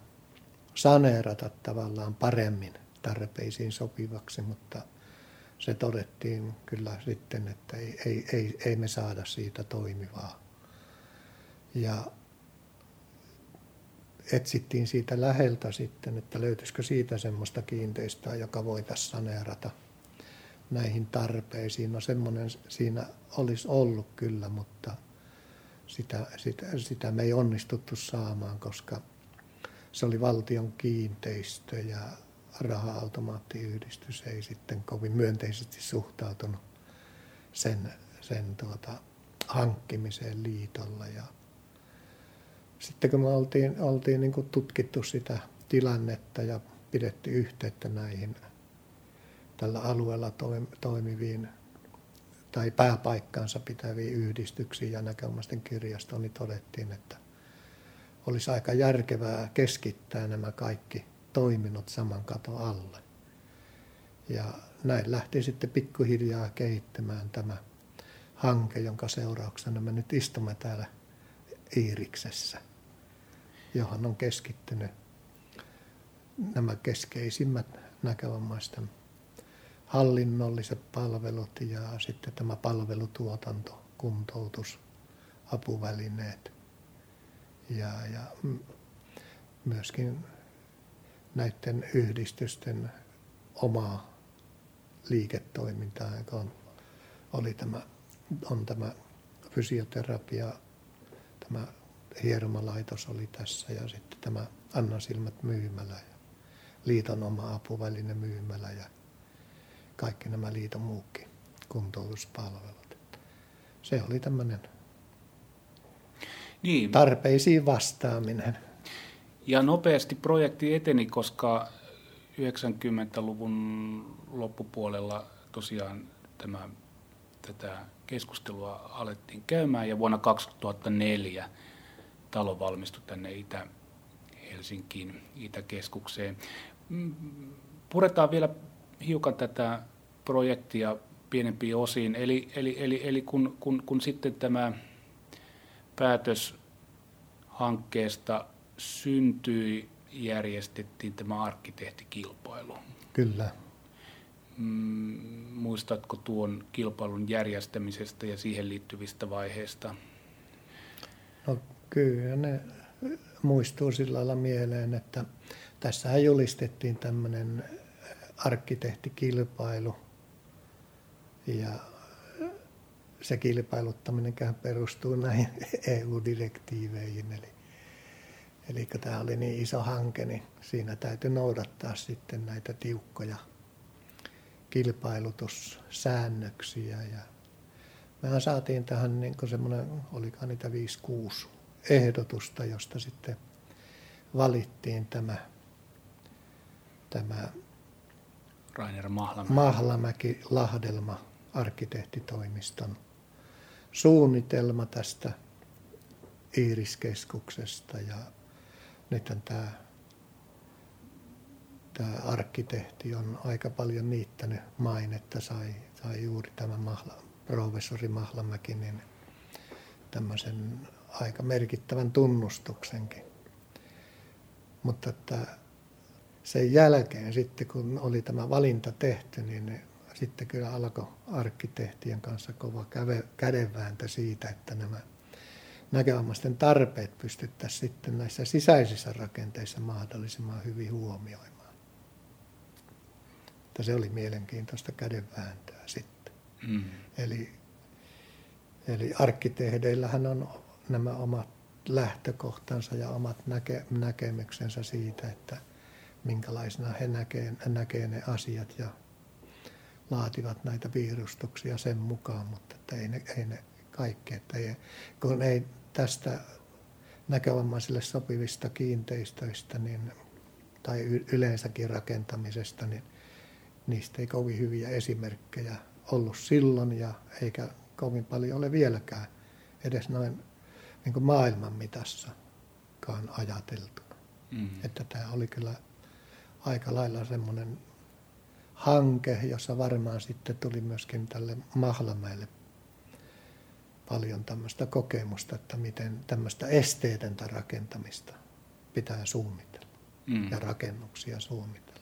saneerata tavallaan paremmin tarpeisiin sopivaksi, mutta se todettiin kyllä sitten, että ei, ei, ei, ei me saada siitä toimivaa. Ja etsittiin siitä läheltä sitten, että löytyisikö siitä semmoista kiinteistöä, joka voitaisiin saneerata näihin tarpeisiin. No semmoinen siinä olisi ollut kyllä, mutta sitä, sitä, sitä me ei onnistuttu saamaan, koska se oli valtion kiinteistö ja raha-automaattiyhdistys ei sitten kovin myönteisesti suhtautunut sen, sen tuota, hankkimiseen liitolla. Ja sitten kun me oltiin, oltiin niin kuin tutkittu sitä tilannetta ja pidetty yhteyttä näihin tällä alueella toimiviin tai pääpaikkaansa pitäviin yhdistyksiin ja näkömaisten kirjastoon, niin todettiin, että olisi aika järkevää keskittää nämä kaikki toiminnot saman katon alle. Ja näin lähti sitten pikkuhiljaa kehittämään tämä hanke, jonka seurauksena me nyt istumme täällä Iiriksessä, johon on keskittynyt nämä keskeisimmät näkövammaisten hallinnolliset palvelut ja sitten tämä palvelutuotanto, kuntoutus, apuvälineet ja, ja myöskin näiden yhdistysten omaa liiketoimintaa, joka on, oli tämä, on tämä fysioterapia, tämä hieromalaitos oli tässä ja sitten tämä Anna Silmät myymälä ja liiton oma apuväline myymälä ja kaikki nämä liiton muukin kuntoutuspalvelut. Se oli tämmöinen niin. tarpeisiin vastaaminen. Ja nopeasti projekti eteni, koska 90-luvun loppupuolella tosiaan tämä, tätä keskustelua alettiin käymään ja vuonna 2004 talo valmistui tänne Itä-Helsinkiin, Itäkeskukseen. Mm, puretaan vielä hiukan tätä projektia pienempiin osiin. Eli, eli, eli, eli kun, kun, kun sitten tämä päätös hankkeesta syntyi, järjestettiin tämä arkkitehtikilpailu. Kyllä. Mm, muistatko tuon kilpailun järjestämisestä ja siihen liittyvistä vaiheista? No kyllä ne muistuu sillä lailla mieleen, että tässä julistettiin tämmöinen arkkitehtikilpailu ja se kilpailuttaminen perustuu näihin EU-direktiiveihin. Eli, eli tämä oli niin iso hanke, niin siinä täytyy noudattaa sitten näitä tiukkoja kilpailutussäännöksiä. Ja mehän saatiin tähän niin semmoinen, olikaan niitä 5-6 ehdotusta, josta sitten valittiin tämä, tämä Rainer Mahlamäki. Mahlamäki Lahdelma arkkitehtitoimiston suunnitelma tästä Iiriskeskuksesta ja nythän tämä, tämä arkkitehti on aika paljon niittänyt mainetta, sai, sai juuri tämä Mahla, professori Mahlamäki niin tämmöisen aika merkittävän tunnustuksenkin. Mutta että sen jälkeen sitten, kun oli tämä valinta tehty, niin sitten kyllä alkoi arkkitehtien kanssa kova käve, kädenvääntö siitä, että nämä näkövammaisten tarpeet pystyttäisiin sitten näissä sisäisissä rakenteissa mahdollisimman hyvin huomioimaan. Että se oli mielenkiintoista kädenvääntöä sitten. Mm. Eli, eli arkkitehdeillähän on nämä omat lähtökohtansa ja omat näke, näkemyksensä siitä, että minkälaisena he näkee, näkee ne asiat ja laativat näitä piirustuksia sen mukaan, mutta että ei ne, ei ne kaikki. Että ei, kun ei tästä näkövammaisille sopivista kiinteistöistä niin, tai yleensäkin rakentamisesta, niin niistä ei kovin hyviä esimerkkejä ollut silloin ja eikä kovin paljon ole vieläkään edes noin niin maailman mitassakaan ajateltu. Mm. Että tämä oli kyllä aika lailla semmoinen hanke, jossa varmaan sitten tuli myöskin tälle Mahlamäelle paljon tämmöistä kokemusta, että miten tämmöistä esteetöntä rakentamista pitää suunnitella mm. ja rakennuksia suunnitella.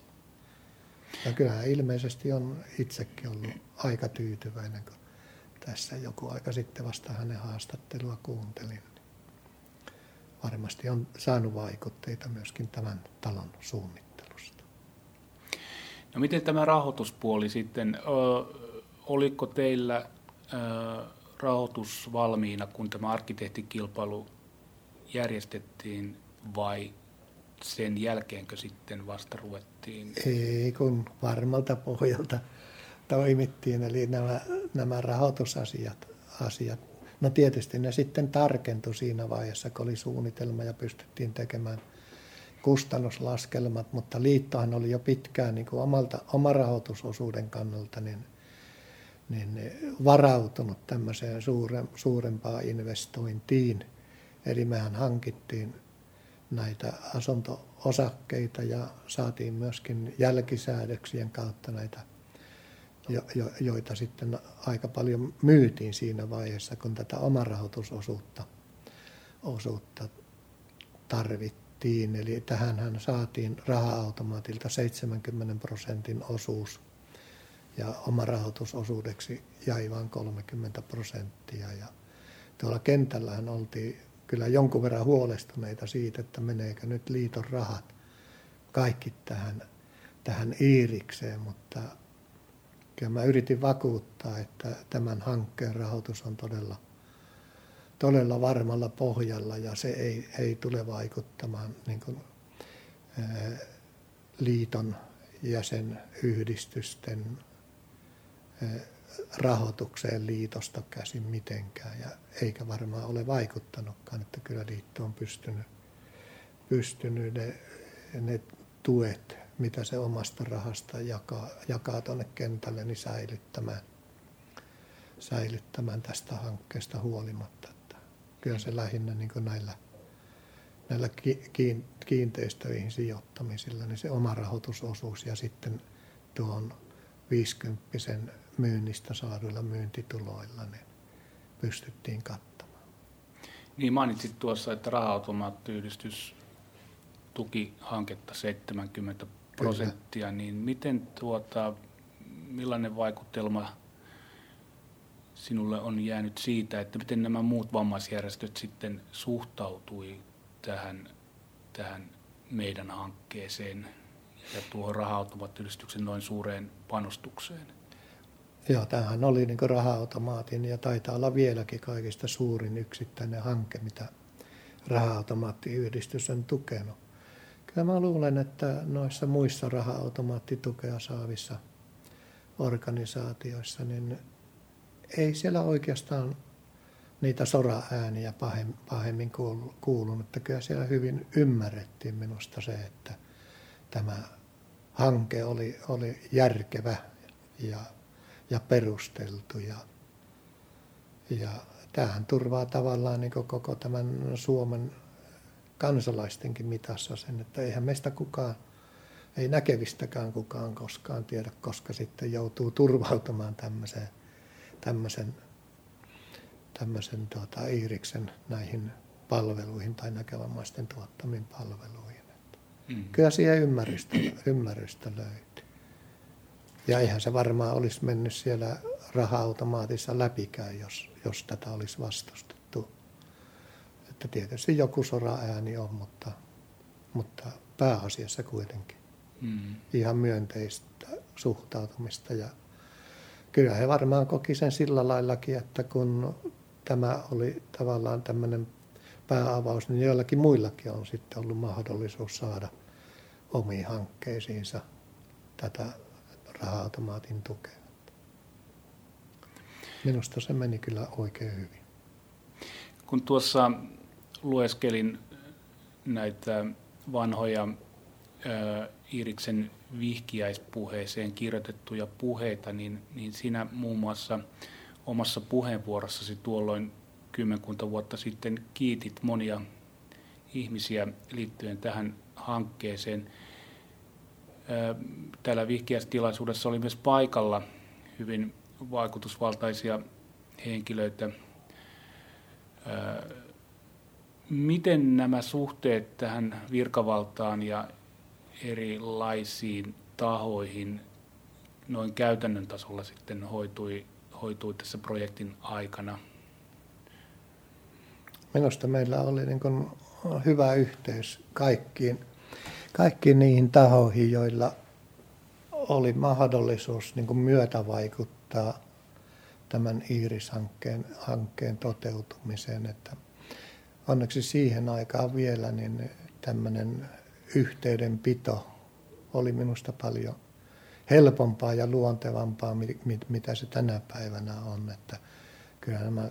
Ja kyllähän ilmeisesti on itsekin ollut aika tyytyväinen, kun tässä joku aika sitten vasta hänen haastattelua kuuntelin. Varmasti on saanut vaikutteita myöskin tämän talon suunnittelusta. No miten tämä rahoituspuoli sitten, oliko teillä rahoitus valmiina, kun tämä arkkitehtikilpailu järjestettiin vai sen jälkeenkö sitten vasta ruvettiin? Ei, kun varmalta pohjalta toimittiin, eli nämä, nämä rahoitusasiat, asiat, no tietysti ne sitten tarkentui siinä vaiheessa, kun oli suunnitelma ja pystyttiin tekemään kustannuslaskelmat, mutta liittohan oli jo pitkään niin kuin omalta, omarahoitusosuuden kannalta niin niin varautunut tämmöiseen suure, suurempaan investointiin. Eli mehän hankittiin näitä asunto-osakkeita ja saatiin myöskin jälkisäädöksien kautta näitä, jo, jo, joita sitten aika paljon myytiin siinä vaiheessa, kun tätä omarahoitusosuutta osuutta tarvittiin. Eli tähän saatiin raha-automaatilta 70 prosentin osuus – ja oma rahoitusosuudeksi jäi vain 30 prosenttia. Ja tuolla kentällähän oltiin kyllä jonkun verran huolestuneita siitä, että meneekö nyt liiton rahat kaikki tähän, tähän Iirikseen, mutta kyllä mä yritin vakuuttaa, että tämän hankkeen rahoitus on todella, todella varmalla pohjalla ja se ei, ei tule vaikuttamaan niin kuin, ää, liiton jäsenyhdistysten rahoitukseen liitosta käsin mitenkään, ja eikä varmaan ole vaikuttanutkaan, että kyllä liitto on pystynyt, pystynyt ne, ne tuet, mitä se omasta rahasta jakaa, jakaa tuonne kentälle, niin säilyttämään, säilyttämään tästä hankkeesta huolimatta. Että kyllä se lähinnä niin näillä, näillä kiinteistöihin sijoittamisilla, niin se oma rahoitusosuus ja sitten tuon 50 myynnistä saaduilla myyntituloilla niin pystyttiin kattamaan. Niin mainitsit tuossa, että raha-automaattiyhdistys tuki hanketta 70 prosenttia, Kyllä. niin miten tuota, millainen vaikutelma sinulle on jäänyt siitä, että miten nämä muut vammaisjärjestöt sitten suhtautui tähän, tähän meidän hankkeeseen ja tuohon raha-automaattiyhdistyksen noin suureen panostukseen? Joo, tämähän oli niin raha-automaatin ja taitaa olla vieläkin kaikista suurin yksittäinen hanke, mitä raha-automaattiyhdistys on tukenut. Kyllä mä luulen, että noissa muissa raha-automaattitukea saavissa organisaatioissa, niin ei siellä oikeastaan niitä sora-ääniä pahemmin kuulunut. Että kyllä siellä hyvin ymmärrettiin minusta se, että tämä hanke oli, oli järkevä ja ja perusteltu. Ja, ja tämähän turvaa tavallaan niin koko tämän Suomen kansalaistenkin mitassa sen, että eihän meistä kukaan, ei näkevistäkään kukaan koskaan tiedä, koska sitten joutuu turvautumaan tämmöiseen, tämmöisen, tämmöisen tuota, Iiriksen näihin palveluihin tai näkövammaisten tuottamiin palveluihin. Mm. Kyllä siihen ymmärrystä, ymmärrystä löytyy. Ja eihän se varmaan olisi mennyt siellä raha-automaatissa läpikään, jos, jos tätä olisi vastustettu. Että tietysti joku sora-ääni on, mutta, mutta pääasiassa kuitenkin mm. ihan myönteistä suhtautumista. Ja kyllä he varmaan koki sen sillä laillakin, että kun tämä oli tavallaan tämmöinen pääavaus, niin joillakin muillakin on sitten ollut mahdollisuus saada omiin hankkeisiinsa tätä raha-automaatin tukea. Minusta se meni kyllä oikein hyvin. Kun tuossa lueskelin näitä vanhoja Iiriksen vihkiäispuheeseen kirjoitettuja puheita, niin, niin sinä muun muassa omassa puheenvuorossasi tuolloin kymmenkunta vuotta sitten kiitit monia ihmisiä liittyen tähän hankkeeseen. Täällä vihkiäistilaisuudessa oli myös paikalla hyvin vaikutusvaltaisia henkilöitä. Miten nämä suhteet tähän virkavaltaan ja erilaisiin tahoihin noin käytännön tasolla sitten hoitui, hoitui tässä projektin aikana? Minusta meillä oli niin kuin hyvä yhteys kaikkiin, kaikkiin niihin tahoihin, joilla oli mahdollisuus niin kuin myötävaikuttaa tämän Iiris-hankkeen hankkeen toteutumiseen. Että onneksi siihen aikaan vielä niin tämmöinen yhteydenpito oli minusta paljon helpompaa ja luontevampaa, mitä se tänä päivänä on. Että kyllä nämä,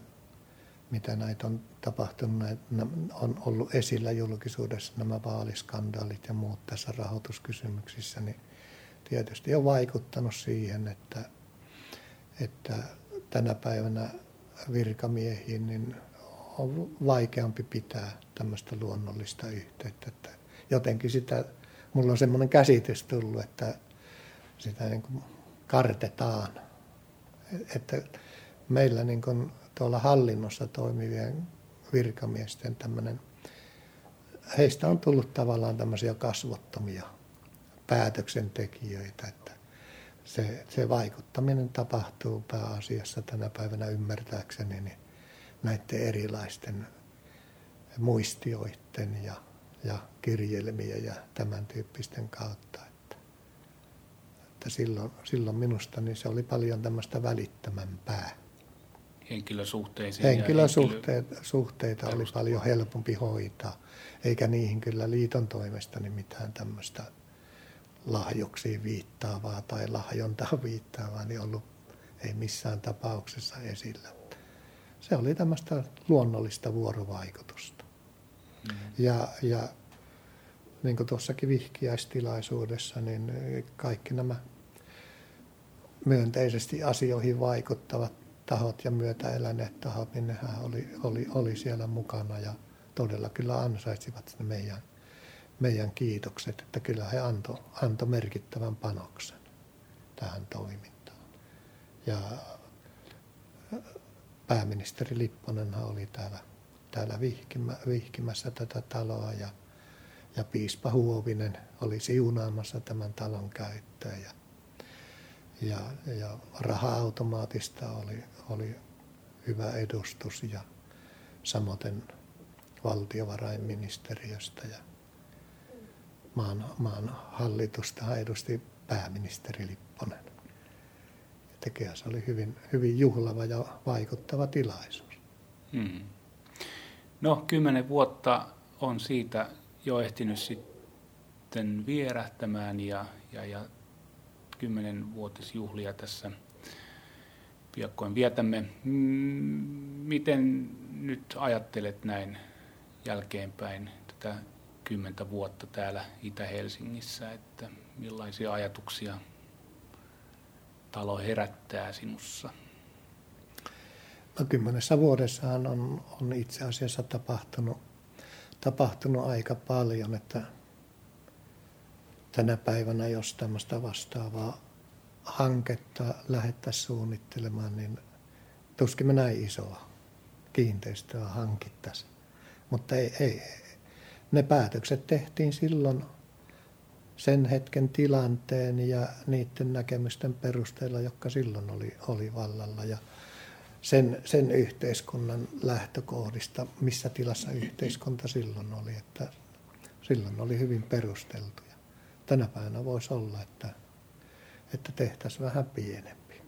mitä näitä on tapahtunut, on ollut esillä julkisuudessa nämä vaaliskandaalit ja muut tässä rahoituskysymyksissä, niin tietysti on vaikuttanut siihen, että, että tänä päivänä virkamiehiin niin on vaikeampi pitää tämmöistä luonnollista yhteyttä. Että jotenkin sitä, mulla on semmoinen käsitys tullut, että sitä niin kuin kartetaan. Että meillä niin kuin tuolla hallinnossa toimivien virkamiesten tämmöinen, heistä on tullut tavallaan tämmöisiä kasvottomia päätöksentekijöitä, että se, se vaikuttaminen tapahtuu pääasiassa tänä päivänä ymmärtääkseni niin näiden erilaisten muistioiden ja, ja kirjelmien ja tämän tyyppisten kautta. Että, että silloin, silloin minusta niin se oli paljon tämmöistä välittämämpää. Henkilösuhteisiin Henkilösuhteita henkilö... suhteita oli paljon helpompi hoitaa, eikä niihin kyllä liiton toimesta niin mitään tämmöistä lahjoksiin viittaavaa tai lahjontaan viittaavaa, niin ollut ei missään tapauksessa esillä. Se oli tämmöistä luonnollista vuorovaikutusta. Mm. Ja, ja niin kuin tuossakin vihkiäistilaisuudessa, niin kaikki nämä myönteisesti asioihin vaikuttavat tahot ja myötäeläneet tahot, niin nehän oli, oli, oli siellä mukana ja todella kyllä ansaitsivat ne meidän meidän kiitokset, että kyllä he antoi anto merkittävän panoksen tähän toimintaan. Ja pääministeri Lipponenhan oli täällä, täällä vihkimä, vihkimässä tätä taloa ja, ja piispa Huovinen oli siunaamassa tämän talon käyttöä ja, ja, ja raha-automaatista oli, oli hyvä edustus ja samoin valtiovarainministeriöstä ja maan, maan hallitusta edusti pääministeri Lipponen. Tekijä se oli hyvin, hyvin juhlava ja vaikuttava tilaisuus. Hmm. No, kymmenen vuotta on siitä jo ehtinyt sitten vierähtämään ja, ja, ja kymmenen vuotisjuhlia tässä piakkoin vietämme. Miten nyt ajattelet näin jälkeenpäin tätä kymmentä vuotta täällä Itä-Helsingissä, että millaisia ajatuksia talo herättää sinussa? No kymmenessä vuodessahan on, on itse asiassa tapahtunut, tapahtunut aika paljon, että tänä päivänä, jos tämmöistä vastaavaa hanketta lähettäisiin suunnittelemaan, niin tuskin me näin isoa kiinteistöä hankittaisiin. Mutta ei, ei, ne päätökset tehtiin silloin sen hetken tilanteen ja niiden näkemysten perusteella, jotka silloin oli, oli vallalla. Ja sen, sen yhteiskunnan lähtökohdista, missä tilassa yhteiskunta silloin oli, että silloin oli hyvin perusteltuja. Tänä päivänä voisi olla, että, että tehtäisiin vähän pienempi.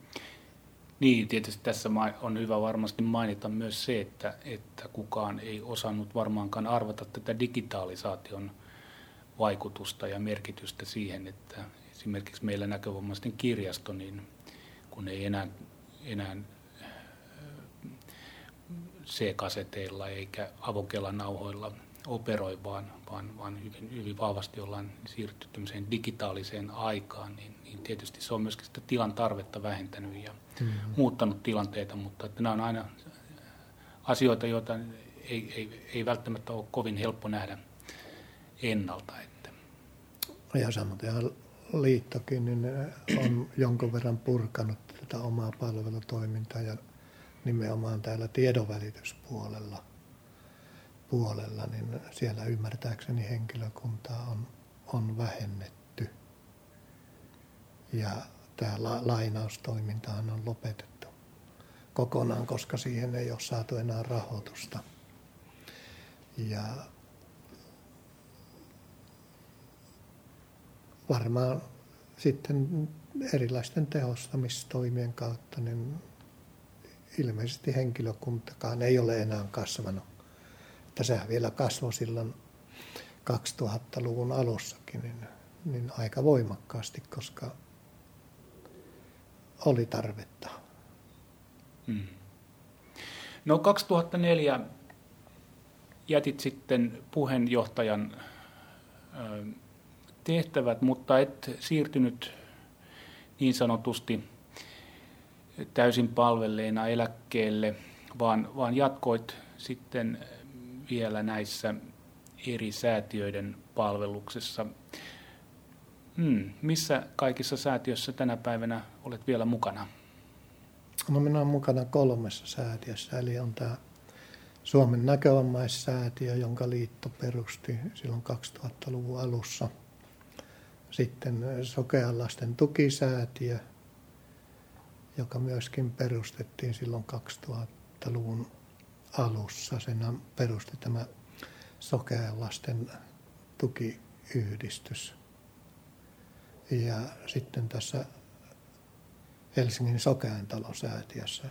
Niin, tietysti tässä on hyvä varmasti mainita myös se, että, että kukaan ei osannut varmaankaan arvata tätä digitalisaation vaikutusta ja merkitystä siihen, että esimerkiksi meillä näkövammaisten kirjasto, niin kun ei enää, enää C-kaseteilla eikä avokelan nauhoilla operoi, vaan, vaan, vaan hyvin, hyvin vahvasti ollaan siirtynyt tämmöiseen digitaaliseen aikaan, niin, niin tietysti se on myöskin sitä tilan tarvetta vähentänyt ja mm-hmm. muuttanut tilanteita, mutta että nämä on aina asioita, joita ei, ei, ei välttämättä ole kovin helppo nähdä ennalta. Että. Ja samoin liittokin niin on jonkun verran purkanut tätä omaa palvelutoimintaa ja nimenomaan täällä tiedonvälityspuolella puolella, niin siellä ymmärtääkseni henkilökuntaa on, on vähennetty. Ja tämä la, lainaustoimintahan on lopetettu kokonaan, koska siihen ei ole saatu enää rahoitusta. Ja varmaan sitten erilaisten tehostamistoimien kautta niin ilmeisesti henkilökuntakaan ei ole enää kasvanut. Että sehän vielä kasvoi silloin 2000-luvun alussakin niin, niin aika voimakkaasti, koska oli tarvetta. Hmm. No 2004 jätit sitten puheenjohtajan tehtävät, mutta et siirtynyt niin sanotusti täysin palvelleena eläkkeelle, vaan, vaan jatkoit sitten vielä näissä eri säätiöiden palveluksessa. Hmm, missä kaikissa säätiöissä tänä päivänä olet vielä mukana? No minä olen mukana kolmessa säätiössä, eli on tämä Suomen näkövammaissäätiö, jonka liitto perusti silloin 2000-luvun alussa. Sitten Sokean lasten tukisäätiö – joka myöskin perustettiin silloin 2000-luvun alussa. Sen perusti tämä sokean lasten tukiyhdistys. Ja sitten tässä Helsingin sokean talosäätiössä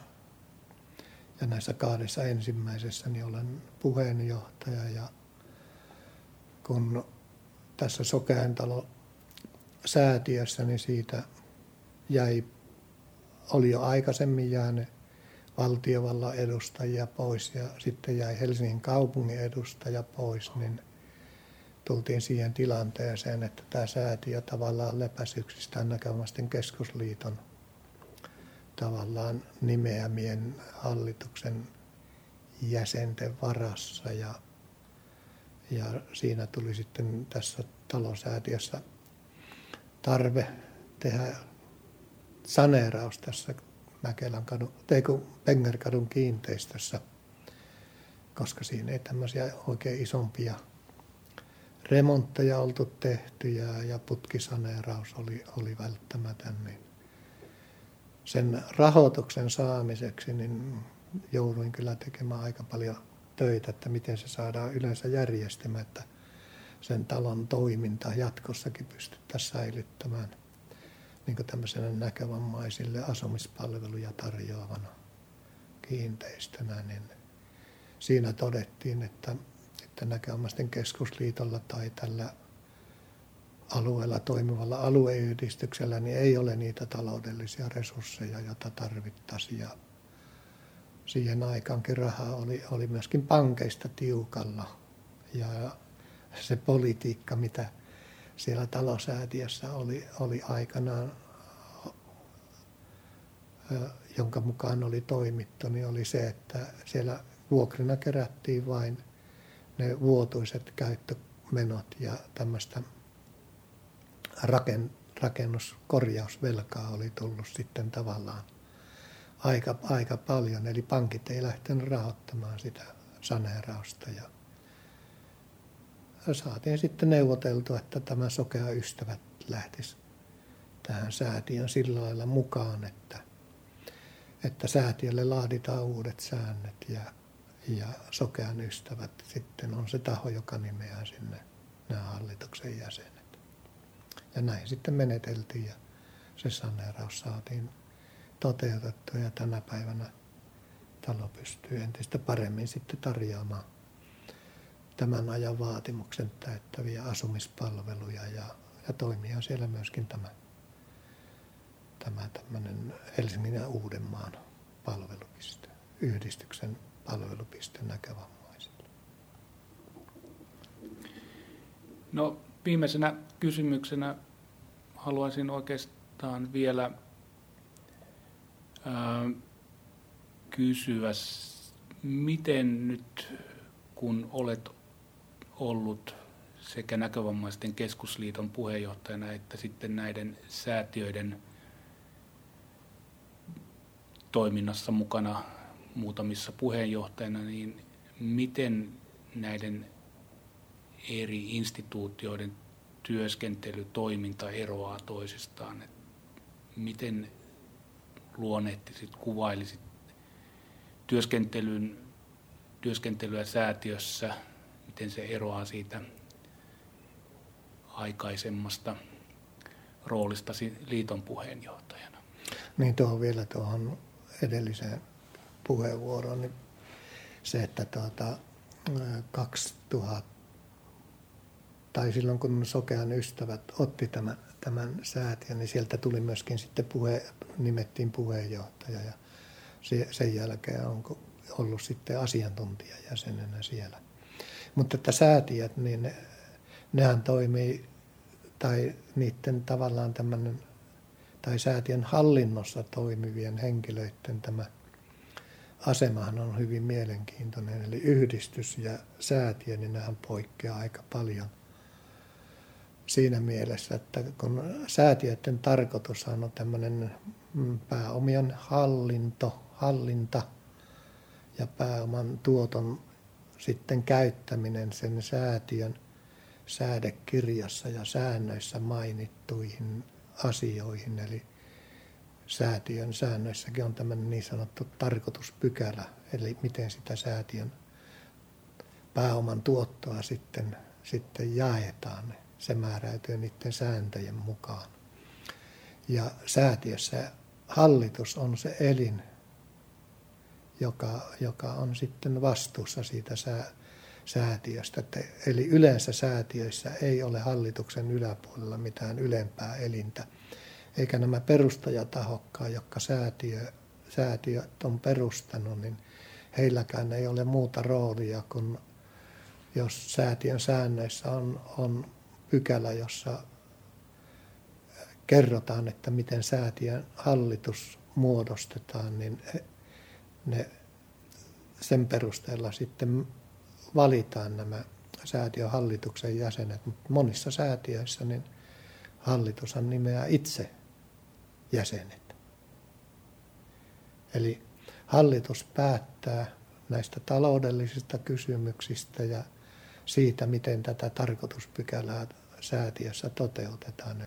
ja näissä kahdessa ensimmäisessä niin olen puheenjohtaja ja kun tässä sokean talo säätiössä, niin siitä jäi oli jo aikaisemmin jäänyt valtiovallan edustajia pois ja sitten jäi Helsingin kaupungin edustaja pois, niin tultiin siihen tilanteeseen, että tämä säätiö tavallaan lepäsi yksistään näkövasten keskusliiton tavallaan nimeämien hallituksen jäsenten varassa. Ja, ja siinä tuli sitten tässä talosäätiössä tarve tehdä saneeraus tässä Mäkelän kadun, teikö Pengerkadun kiinteistössä, koska siinä ei tämmöisiä oikein isompia remontteja oltu tehty ja, ja putkisaneeraus oli, oli välttämätön, niin sen rahoituksen saamiseksi niin jouduin kyllä tekemään aika paljon töitä, että miten se saadaan yleensä järjestämään, että sen talon toiminta jatkossakin pystyttäisiin säilyttämään – niin tämmöisenä näkövammaisille asumispalveluja tarjoavana kiinteistönä, niin siinä todettiin, että, että näkövammaisten keskusliitolla tai tällä alueella toimivalla alueyhdistyksellä niin ei ole niitä taloudellisia resursseja, joita tarvittaisiin. Ja siihen aikaankin rahaa oli, oli myöskin pankeista tiukalla. Ja se politiikka, mitä siellä talosäätiössä oli, oli aikanaan, jonka mukaan oli toimittu, niin oli se, että siellä vuokrina kerättiin vain ne vuotuiset käyttömenot ja tämmöistä rakennuskorjausvelkaa oli tullut sitten tavallaan aika, aika paljon. Eli pankit ei lähtenyt rahoittamaan sitä saneerausta ja saatiin sitten neuvoteltua, että tämä Sokea Ystävät lähtisi tähän säätiön sillä lailla mukaan, että, että säätiölle laaditaan uudet säännöt ja, ja Sokean Ystävät sitten on se taho, joka nimeää sinne nämä hallituksen jäsenet. Ja näin sitten meneteltiin ja se saneeraus saatiin toteutettua ja tänä päivänä talo pystyy entistä paremmin sitten tarjoamaan tämän ajan vaatimuksen täyttäviä asumispalveluja ja, ja toimia siellä myöskin tämä, tämä tämmöinen Helsingin ja Uudenmaan palvelupiste, yhdistyksen palvelupiste näkövammaisille. No viimeisenä kysymyksenä haluaisin oikeastaan vielä ää, kysyä, miten nyt kun olet ollut sekä näkövammaisten keskusliiton puheenjohtajana että sitten näiden säätiöiden toiminnassa mukana muutamissa puheenjohtajana, niin miten näiden eri instituutioiden työskentely, toiminta eroaa toisistaan? Et miten luonnehtisit, kuvailisit työskentelyn, työskentelyä säätiössä, miten se eroaa siitä aikaisemmasta roolistasi liiton puheenjohtajana? Niin tuohon vielä tuohon edelliseen puheenvuoroon, niin se, että tuota, 2000, tai silloin kun Sokean ystävät otti tämän, tämän säätiön, niin sieltä tuli myöskin sitten puhe, nimettiin puheenjohtaja ja sen jälkeen on ollut sitten asiantuntijajäsenenä siellä. Mutta että säätiöt, niin ne, nehän toimii, tai niiden tavallaan tämmöinen, tai säätiön hallinnossa toimivien henkilöiden tämä asemahan on hyvin mielenkiintoinen. Eli yhdistys ja säätiö, niin nehän poikkeaa aika paljon siinä mielessä, että kun säätiöiden tarkoitus on tämmöinen mm, pääomien hallinto, hallinta ja pääoman tuoton sitten käyttäminen sen säätiön säädekirjassa ja säännöissä mainittuihin asioihin. Eli säätiön säännöissäkin on tämmöinen niin sanottu tarkoituspykälä, eli miten sitä säätiön pääoman tuottoa sitten, sitten jaetaan. Se määräytyy niiden sääntöjen mukaan. Ja säätiössä hallitus on se elin, joka, joka on sitten vastuussa siitä sää, säätiöstä. Eli yleensä säätiöissä ei ole hallituksen yläpuolella mitään ylempää elintä, eikä nämä perustajatahokkaan, jotka säätiö, säätiöt on perustanut, niin heilläkään ei ole muuta roolia kuin jos säätiön säännöissä on, on pykälä, jossa kerrotaan, että miten säätiön hallitus muodostetaan, niin ne, sen perusteella sitten valitaan nämä säätiön hallituksen jäsenet. Mutta monissa säätiöissä niin hallitushan nimeää itse jäsenet. Eli hallitus päättää näistä taloudellisista kysymyksistä ja siitä, miten tätä tarkoituspykälää säätiössä toteutetaan.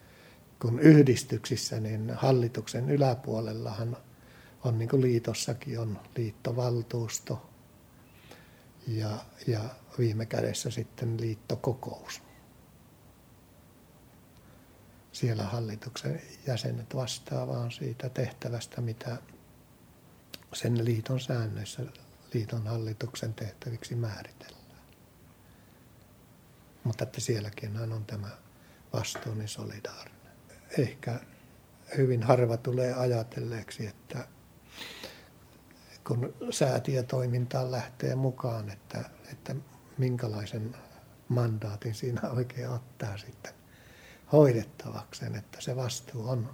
Kun yhdistyksissä, niin hallituksen yläpuolellahan on niin kuin liitossakin on liittovaltuusto ja, ja viime kädessä sitten liittokokous. Siellä hallituksen jäsenet vastaavat siitä tehtävästä, mitä sen liiton säännöissä liiton hallituksen tehtäviksi määritellään. Mutta että sielläkin on tämä vastuu niin solidaarinen. Ehkä hyvin harva tulee ajatelleeksi, että kun säätiötoimintaan lähtee mukaan, että, että minkälaisen mandaatin siinä oikein ottaa sitten hoidettavakseen, että se vastuu on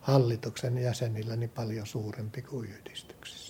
hallituksen jäsenillä niin paljon suurempi kuin yhdistyksissä.